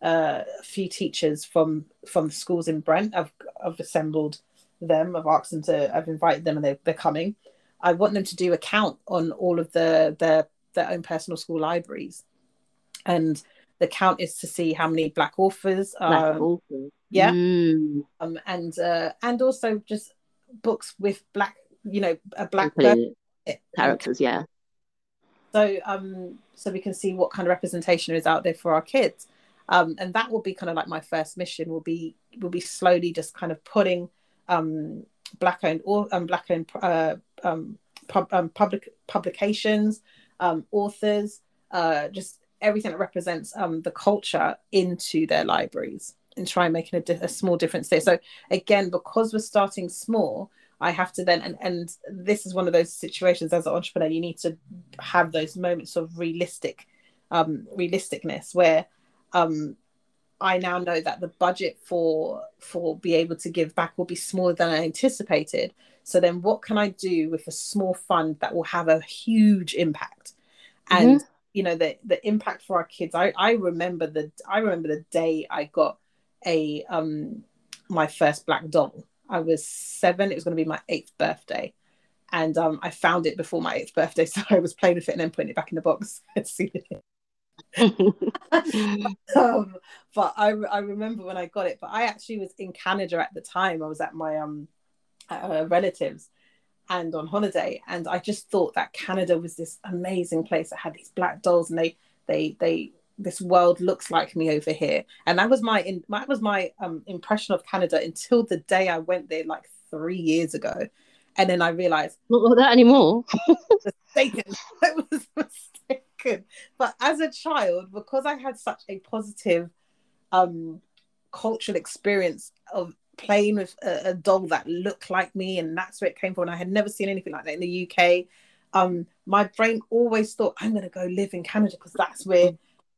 uh, a few teachers from from schools in Brent. I've I've assembled them. I've asked them to. I've invited them, and they're, they're coming. I want them to do a count on all of the their their own personal school libraries, and the count is to see how many black authors. Black um, authors. Yeah, mm. um, and uh, and also just books with black, you know, a black characters. Yeah, so um so we can see what kind of representation is out there for our kids um and that will be kind of like my first mission will be will be slowly just kind of putting um black owned or um, black owned uh, um, pub, um, public publications um, authors uh, just everything that represents um, the culture into their libraries and try making a, a small difference there. So again because we're starting small I have to then and and this is one of those situations as an entrepreneur you need to have those moments of realistic um realisticness where um I now know that the budget for for be able to give back will be smaller than I anticipated. So then what can I do with a small fund that will have a huge impact? And mm-hmm. you know the the impact for our kids. I I remember the I remember the day I got a um my first black doll I was seven. It was going to be my eighth birthday. And um, I found it before my eighth birthday. So I was playing with it and then putting it back in the box. um, but I, I remember when I got it, but I actually was in Canada at the time. I was at my um, uh, relatives and on holiday. And I just thought that Canada was this amazing place that had these black dolls and they, they, they this world looks like me over here and that was my in, that was my um, impression of canada until the day i went there like three years ago and then i realized not like that anymore mistaken i was mistaken but as a child because i had such a positive um cultural experience of playing with a, a doll that looked like me and that's where it came from and i had never seen anything like that in the uk um my brain always thought i'm going to go live in canada because that's where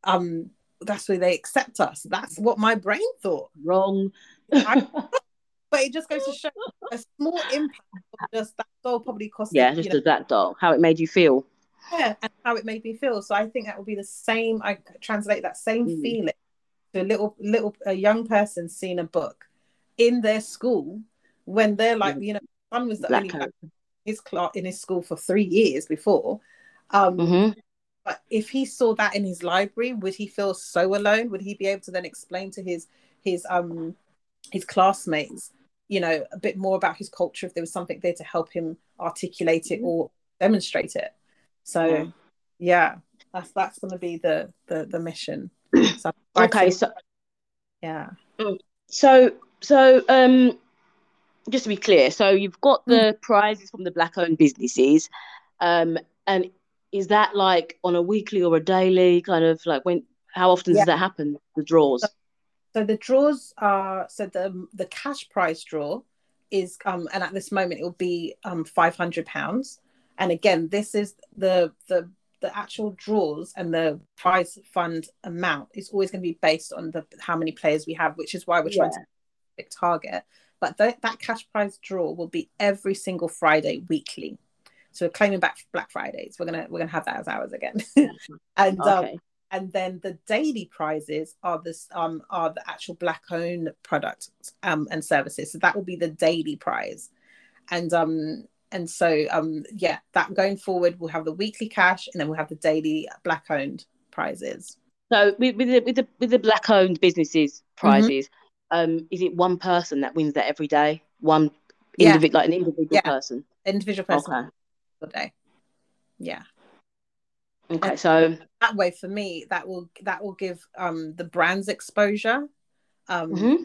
um that's where they accept us. That's what my brain thought. Wrong. I, but it just goes to show a small impact of just that doll probably cost. Yeah, just know, that doll. How it made you feel. Yeah, and how it made me feel. So I think that would be the same. I translate that same mm. feeling to a little little a young person seeing a book in their school when they're like, mm. you know, son was the Black only his class in his school for three years before. Um, mm-hmm but if he saw that in his library, would he feel so alone? Would he be able to then explain to his his um his classmates, you know, a bit more about his culture if there was something there to help him articulate it or demonstrate it? So yeah, yeah that's that's going to be the the the mission. So okay, so yeah. Mm. So so um just to be clear, so you've got the mm. prizes from the black owned businesses. Um and is that like on a weekly or a daily kind of like when how often yeah. does that happen? The draws? So the draws are so the the cash prize draw is um and at this moment it will be um five hundred pounds. And again, this is the the the actual draws and the prize fund amount is always going to be based on the how many players we have, which is why we're yeah. trying to pick target. But th- that cash prize draw will be every single Friday weekly. So we're claiming back Black Fridays. We're gonna we're gonna have that as ours again. and um, okay. um, and then the daily prizes are this um are the actual black owned products um and services. So that will be the daily prize. And um and so um yeah that going forward we'll have the weekly cash and then we'll have the daily black owned prizes so with, with, the, with the with the black owned businesses prizes mm-hmm. um is it one person that wins that every day one individual like an individual yeah. person individual person okay. day yeah okay and so that way for me that will that will give um the brands exposure um mm-hmm.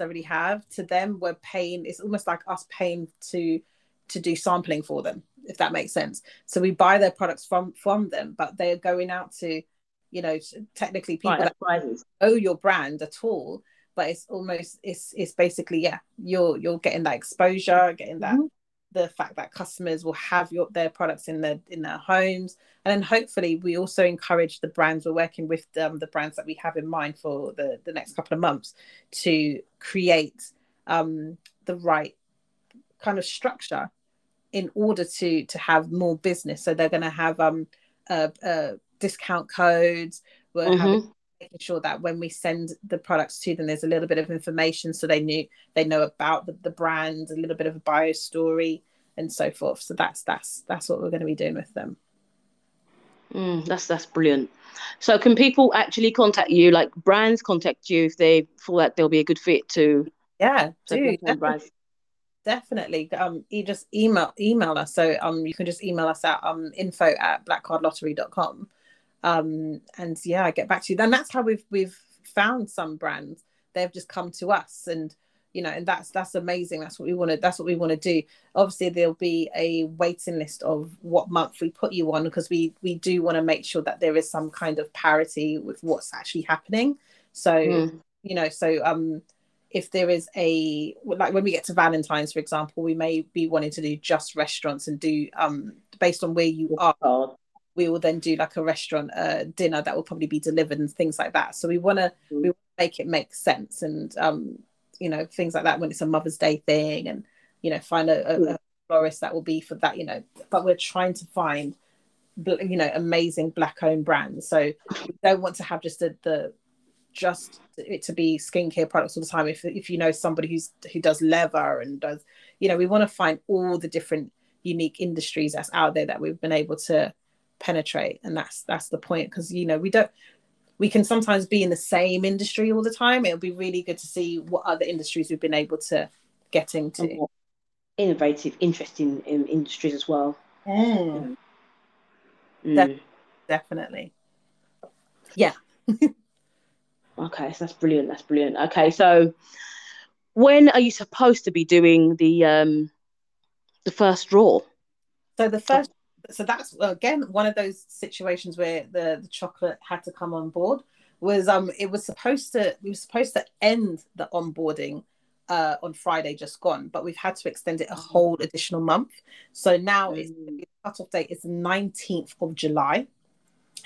already have to them we're paying it's almost like us paying to to do sampling for them if that makes sense. So we buy their products from from them but they're going out to you know technically people right, that know your brand at all but it's almost it's it's basically yeah you're you're getting that exposure getting that mm-hmm. the fact that customers will have your their products in their in their homes. And then hopefully we also encourage the brands we're working with um, the brands that we have in mind for the the next couple of months to create um, the right kind of structure in order to to have more business. So they're going to have um uh, uh, discount codes. We're mm-hmm. having, making sure that when we send the products to them, there's a little bit of information so they knew they know about the, the brand, a little bit of a bio story, and so forth. So that's that's that's what we're going to be doing with them. Mm, that's that's brilliant. So can people actually contact you? Like brands contact you if they feel that they'll be a good fit to yeah, do definitely um you just email email us. So um you can just email us at um info at blackcardlottery.com um and yeah get back to you. Then that's how we've we've found some brands. They've just come to us and you know and that's that's amazing. That's what we want to that's what we want to do. Obviously there'll be a waiting list of what month we put you on because we we do want to make sure that there is some kind of parity with what's actually happening. So mm. you know so um if there is a like when we get to valentine's for example we may be wanting to do just restaurants and do um based on where you are we will then do like a restaurant uh, dinner that will probably be delivered and things like that so we want to mm. we make it make sense and um you know things like that when it's a mother's day thing and you know find a, a, mm. a florist that will be for that you know but we're trying to find you know amazing black owned brands so we don't want to have just a, the just it to be skincare products all the time. If if you know somebody who's who does leather and does, you know, we want to find all the different unique industries that's out there that we've been able to penetrate, and that's that's the point because you know we don't we can sometimes be in the same industry all the time. It'll be really good to see what other industries we've been able to get into. Innovative, interesting in industries as well. Mm. Mm. definitely. Yeah. Okay, so that's brilliant. That's brilliant. Okay, so when are you supposed to be doing the um the first draw? So the first, so that's again one of those situations where the the chocolate had to come on board. Was um it was supposed to we were supposed to end the onboarding uh, on Friday just gone, but we've had to extend it a whole additional month. So now mm. it's the cutoff date is the 19th of July,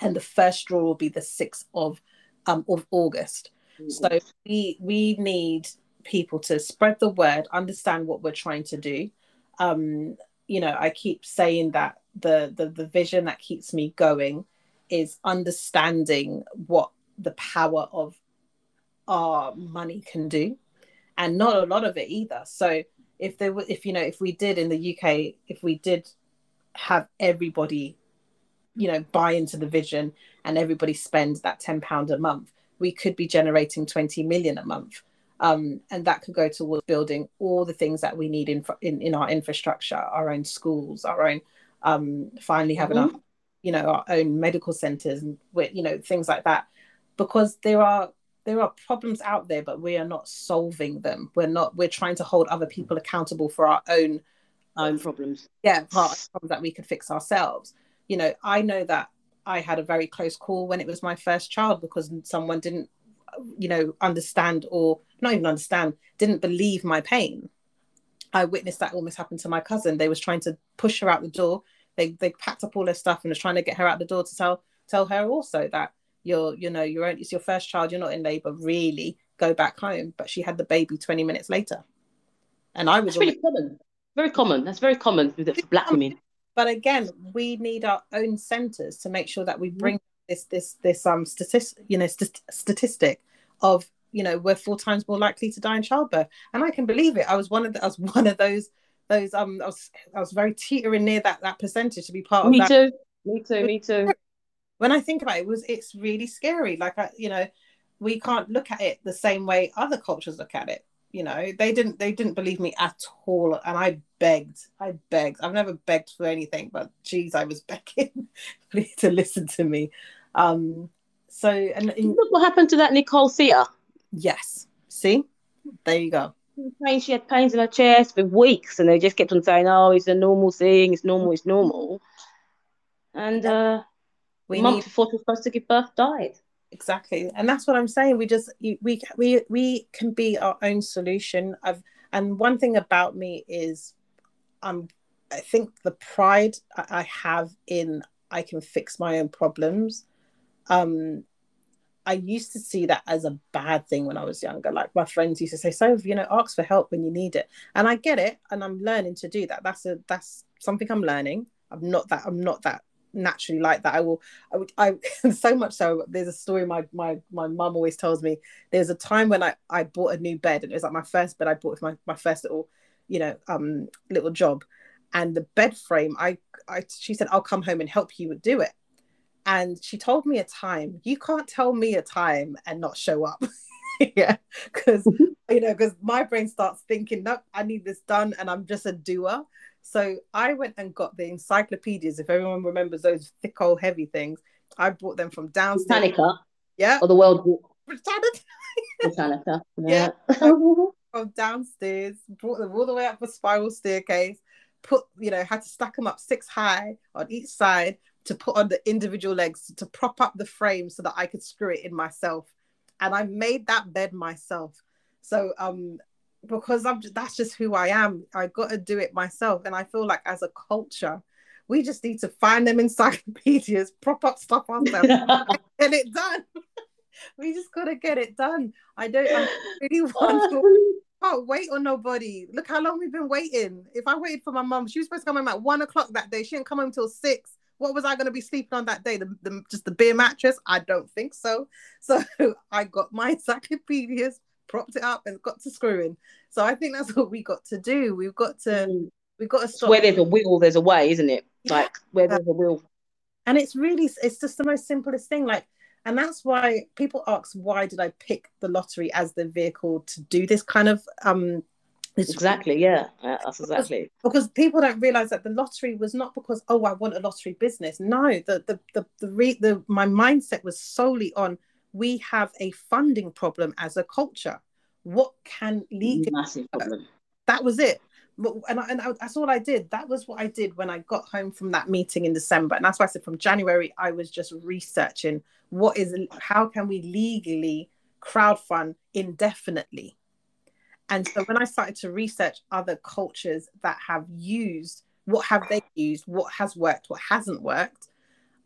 and the first draw will be the 6th of um, of August. Mm-hmm. So we we need people to spread the word, understand what we're trying to do. Um, you know, I keep saying that the, the the vision that keeps me going is understanding what the power of our money can do, and not a lot of it either. So if there were, if you know, if we did in the UK, if we did have everybody you know buy into the vision and everybody spends that 10 pound a month we could be generating 20 million a month. Um, and that could go towards building all the things that we need in in, in our infrastructure our own schools our own um, finally having mm-hmm. our you know our own medical centers and you know things like that. Because there are there are problems out there but we are not solving them. We're not we're trying to hold other people accountable for our own own problems. yeah problems that we could fix ourselves. You know i know that i had a very close call when it was my first child because someone didn't you know understand or not even understand didn't believe my pain. I witnessed that almost happen to my cousin. They was trying to push her out the door. They they packed up all their stuff and was trying to get her out the door to tell tell her also that you're you know you're only, it's your first child you're not in labor really go back home. But she had the baby 20 minutes later. And i was really common. Very common. That's very common with black women but again we need our own centers to make sure that we bring this this this um statistic you know st- statistic of you know we're four times more likely to die in childbirth and i can believe it i was one of the, i was one of those those um I was I was very teetering near that that percentage to be part me of. Me too. Me too. Me too. When I think about it, it was it's really scary. Like I, you know, we can't look at it the same way other cultures look at it. You know, they didn't they didn't believe me at all, and I begged. I begged. I've never begged for anything, but geez, I was begging to listen to me. Um, so and, look what happened to that Nicole Thea. Yes. See, there you go. She had pains in her chest for weeks, and they just kept on saying, "Oh, it's a normal thing. It's normal. It's normal." And uh, we month need... before she was supposed to give birth, died. Exactly, and that's what I'm saying. We just we we we can be our own solution. I've and one thing about me is, I'm. I think the pride I have in I can fix my own problems um I used to see that as a bad thing when I was younger. Like my friends used to say, "So you know, ask for help when you need it," and I get it, and I'm learning to do that. That's a that's something I'm learning. I'm not that I'm not that naturally like that. I will. I, I so much so. There's a story my my my mum always tells me. There's a time when I I bought a new bed, and it was like my first bed I bought with my my first little, you know, um little job, and the bed frame. I I she said I'll come home and help you do it and she told me a time you can't tell me a time and not show up yeah because you know because my brain starts thinking no i need this done and i'm just a doer so i went and got the encyclopedias if everyone remembers those thick old heavy things i bought them from downstairs Britannica. yeah or the world book Britannica. Britannica. yeah, yeah. from downstairs brought them all the way up a spiral staircase put you know had to stack them up six high on each side to put on the individual legs to prop up the frame so that I could screw it in myself. And I made that bed myself. So um because I'm that's just who I am. I got to do it myself. And I feel like as a culture, we just need to find them encyclopedias, prop up stuff on them, get it done. we just gotta get it done. I don't I really want to can't wait on nobody. Look how long we've been waiting. If I waited for my mom, she was supposed to come home at one o'clock that day. She didn't come home till six what was I going to be sleeping on that day? The, the, just the bare mattress? I don't think so. So I got my encyclopedias, propped it up, and got to screwing. So I think that's what we got to do. We've got to mm. we've got to stop. Where there's a will, there's a way, isn't it? Yeah. Like where there's a will. And it's really it's just the most simplest thing. Like, and that's why people ask, why did I pick the lottery as the vehicle to do this kind of um it's exactly, yeah, that's exactly because, because people don't realize that the lottery was not because oh I want a lottery business. No, the the the the, re, the my mindset was solely on we have a funding problem as a culture. What can legal? Massive problem. That was it. And, I, and I, that's all I did. That was what I did when I got home from that meeting in December. And that's why I said from January, I was just researching what is, how can we legally crowdfund indefinitely? And so when I started to research other cultures that have used, what have they used, what has worked, what hasn't worked,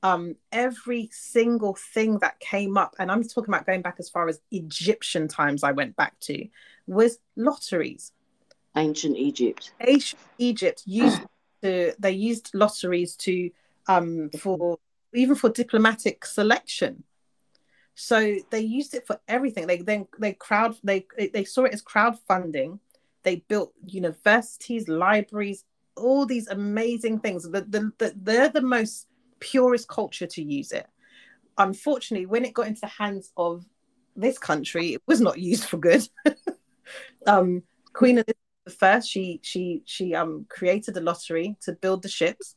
um, every single thing that came up, and I'm talking about going back as far as Egyptian times, I went back to, was lotteries. Ancient Egypt. Ancient Egypt used to, they used lotteries to um, for even for diplomatic selection. So they used it for everything. They then they crowd they they saw it as crowdfunding. They built universities, libraries, all these amazing things. The, the, the, they're the most purest culture to use it. Unfortunately, when it got into the hands of this country, it was not used for good. um, Queen Elizabeth I, she she she um created a lottery to build the ships.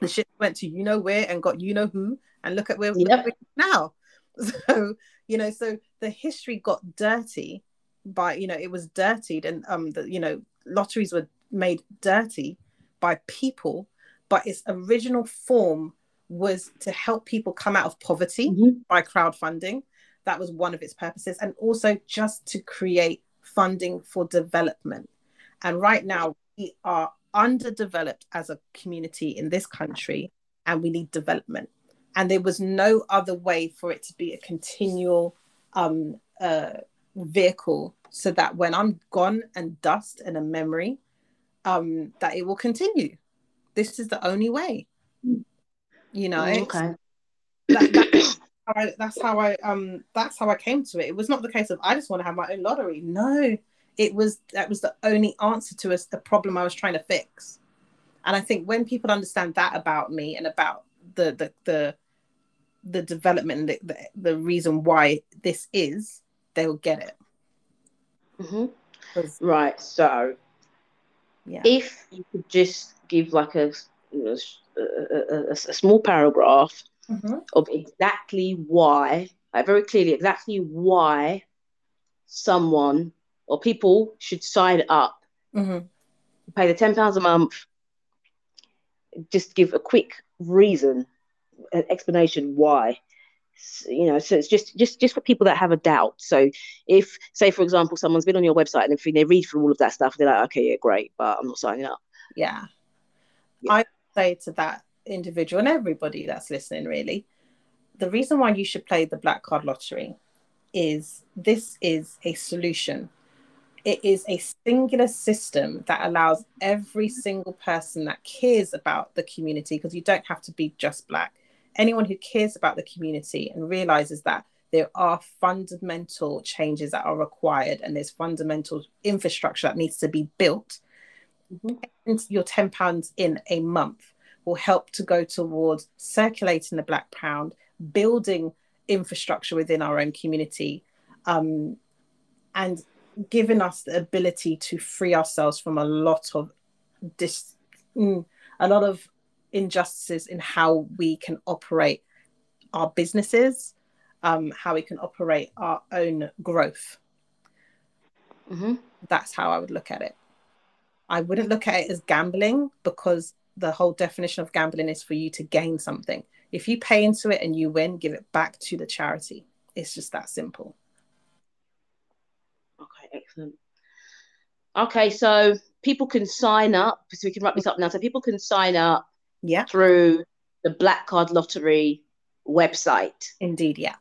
The ship went to you know where and got you know who, and look at where Yep. we're now. So you know, so the history got dirty by you know it was dirtied, and um the you know lotteries were made dirty by people, but its original form was to help people come out of poverty Mhm. by crowdfunding. That was one of its purposes, and also just to create funding for development. And right now, we are underdeveloped as a community in this country, and we need development. And there was no other way for it to be a continual um, uh, vehicle, so that when I'm gone and dust and a memory, um, that it will continue. This is the only way. You know, Mm, okay. that, that, how I, that's how I um that's how I came to it. It was not the case of I just want to have my own lottery. No, it was that was the only answer to a, a problem I was trying to fix. And I think when people understand that about me and about the the the the development and the, the, the reason why this is, they'll get it. hmm 'Cause- Right. So, Yeah. if you could just give like a, a, a, a small paragraph Mhm. of exactly why, like very clearly, exactly why someone or people should sign up, Mhm. pay the ten pounds a month. Just give a quick reason, an explanation why. You know, so it's just just just for people that have a doubt. So, if say for example, someone's been on your website and everything, they read through all of that stuff, they're like, okay, yeah, great, but I'm not signing up. Yeah. Yeah. I say to that individual and everybody that's listening, really, the reason why you should play the black card lottery is this is a solution. It is a singular system that allows every single person that cares about the community, because you don't have to be just black, anyone who cares about the community and realizes that there are fundamental changes that are required and there's fundamental infrastructure that needs to be built and your 10 pounds in a month will help to go towards circulating the black pound building infrastructure within our own community um, and giving us the ability to free ourselves from a lot of dis- mm, a lot of injustices in how we can operate our businesses um, how we can operate our own growth hmm that's how I would look at it. I wouldn't look at it as gambling because the whole definition of gambling is for you to gain something. If you pay into it and you win, give it back to the charity. It's just that simple. Okay, excellent. Okay, so people can sign up. So we can wrap this up now. So people can sign up Yeah, through the Black Card Lottery website. indeed. Yeah.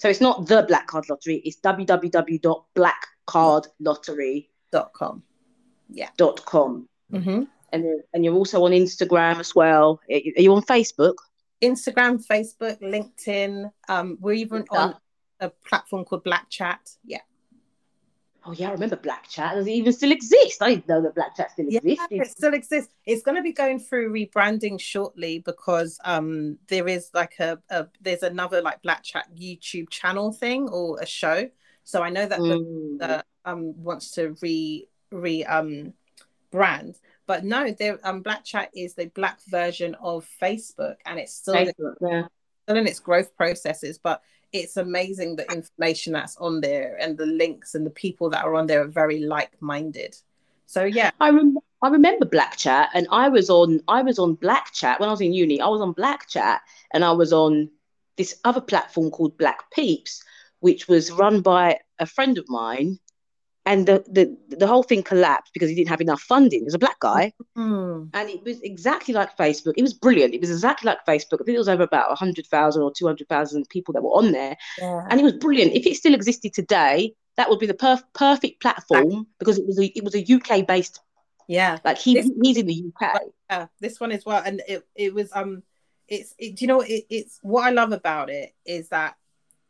So it's not the Black Card Lottery. It's www.blackcardlottery.com. Dot com. Mm-hmm. And and you're also on Instagram as well. Are you on Facebook? Instagram, Facebook, LinkedIn. Um, we're even Yeah. on a platform called Black Chat. Yeah. Oh yeah, I remember Black Chat. Does it even still exist? I didn't know that Black Chat still Yeah, existed. it still exists. It's going to be going through rebranding shortly because um there is like a, a there's another like Black Chat YouTube channel thing or a show. So I know that the Mm. that um wants to re re um brand but no there um black chat is the black version of facebook and it's still, Facebook, yeah. still in its growth processes but it's amazing the information that's on there and the links and the people that are on there are very like-minded so yeah I rem- I remember Black Chat, and I was on I was on Black Chat when I was in uni. I was on Black Chat, and I was on this other platform called Black Peeps, which was run by a friend of mine. And the, the the whole thing collapsed because he didn't have enough funding. He was a black guy, Hmm. and it was exactly like Facebook. It was brilliant. It was exactly like Facebook. I think it was over about hundred thousand or two hundred thousand people that were on there, yeah and it was brilliant. If it still existed today, that would be the perf- perfect platform because it was a it was a UK based yeah like he This- he's in the UK. yeah this one as well and it, it was um it's it, do you know it, it's what i love about it is that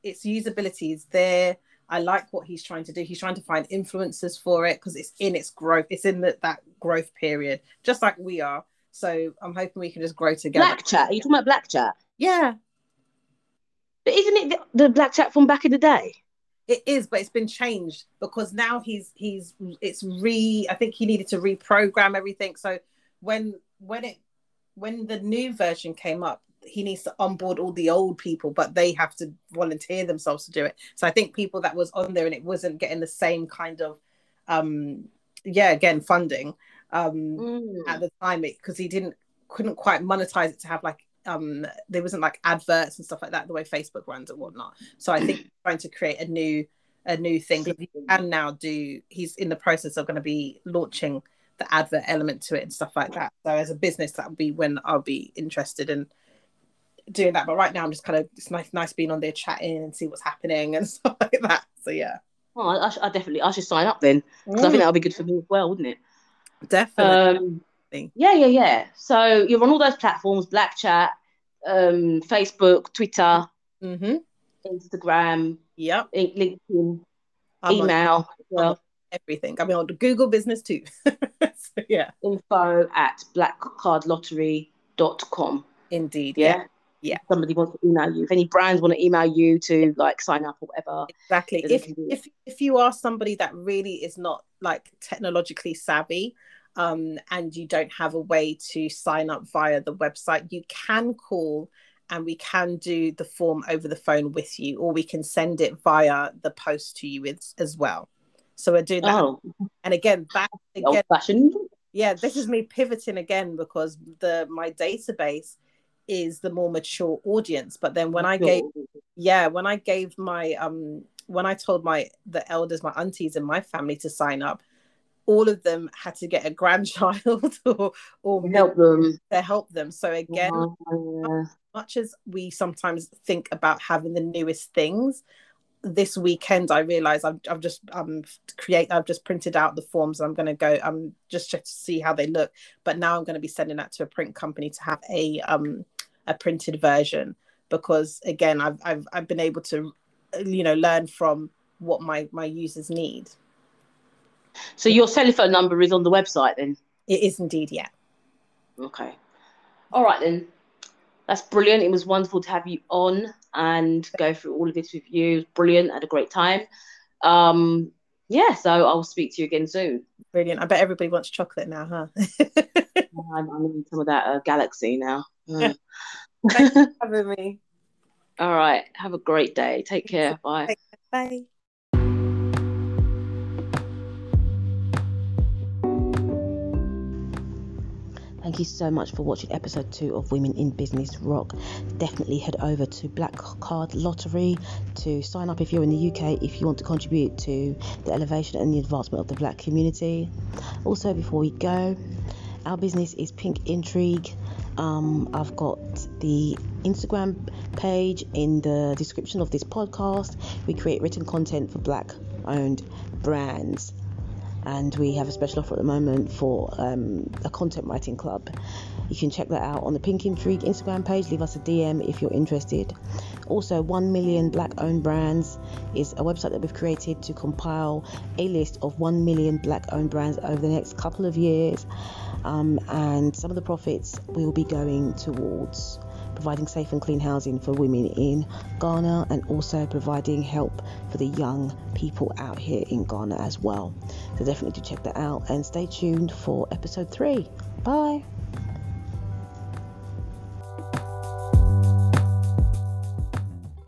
its usability is there i like what he's trying to do he's trying to find influencers for it because it's in its growth it's in the, that growth period just like we are So I'm hoping we can just grow together. Black chat. Are you talking about black chat? Yeah, But isn't it the, the black chat from back in the day? it is, but it's been changed because now he's he's it's re. I think he needed to reprogram everything. So when when it when the new version came up, he needs to onboard all the old people, but they have to volunteer themselves to do it. So I think people that was on there and it wasn't getting the same kind of um yeah again funding um Mm. at the time because he didn't couldn't quite monetize it to have like um there wasn't like adverts and stuff like that the way Facebook runs and whatnot. So I think trying to create a new a new thing can now do he's in the process of going to be launching the advert element to it and stuff like that. So as a business that would be when I'll be interested in doing that. But right now I'm just kind of it's nice nice being on there chatting and see what's happening and stuff like that. So yeah. Oh, I, I, definitely I should sign up then because I think that would be good for me as well, wouldn't it? definitely. Um, yeah, yeah, yeah. So you're on all those platforms: Black Chat, um, Facebook, Twitter, mm-hmm. Instagram, Yep. LinkedIn, I'm email. well. everything. I mean on Google business too. so, yeah. info at blackcardlottery.com. Indeed. Yeah. Yeah. Yeah. Somebody wants to email you. If any brands want to email you to like sign up or whatever. Exactly. If can do it. if if you are somebody that really is not like technologically savvy, um, and you don't have a way to sign up via the website, you can call and we can do the form over the phone with you, or we can send it via the post to you as, as well. So we're doing that. Oh, And again, that again, old fashioned. yeah, this is me pivoting again because the my database is the more mature audience. But then when I gave yeah when i gave my um when i told my the elders my aunties and my family to sign up all of them had to get a grandchild or or help them. to help them so again Yeah. much as we sometimes think about having the newest things this weekend i realized i've, I've just um create i've just printed out the forms i'm going to go um just to see how they look but now i'm going to be sending that to a print company to have a um a printed version because again i've i've, I've been able to you know learn from what my my users need So your telephone number is on the website then? it is indeed yeah Okay. All right then. That's brilliant. It was wonderful to have you on and go through all of this with you. It was brilliant. Had a great time. Um, yeah, so I'll speak to you again soon. brilliant i bet everybody wants chocolate now huh I'm, I'm in some of that uh, galaxy now. Mm. having me All right. Have a great day. Take care. Bye. bye Thank you so much for watching episode two of Women in Business Rock. Definitely head over to Black Card Lottery to sign up if you're in the UK, if you want to contribute to the elevation and the advancement of the black community. Also, before we go, our business is Pink Intrigue. Um, I've got the Instagram page in the description of this podcast. We create written content for black owned brands and we have a special offer at the moment for um, a content writing club. You can check that out on the Pink Intrigue Instagram page. Leave us a DM if you're interested. Also, 1 million black owned brands is a website that we've created to compile a list of 1 million black owned brands over the next couple of years. Um, and some of the profits will be going towards providing safe and clean housing for women in Ghana and also providing help for the young people out here in Ghana as well. So definitely do check that out and stay tuned for episode three. Bye.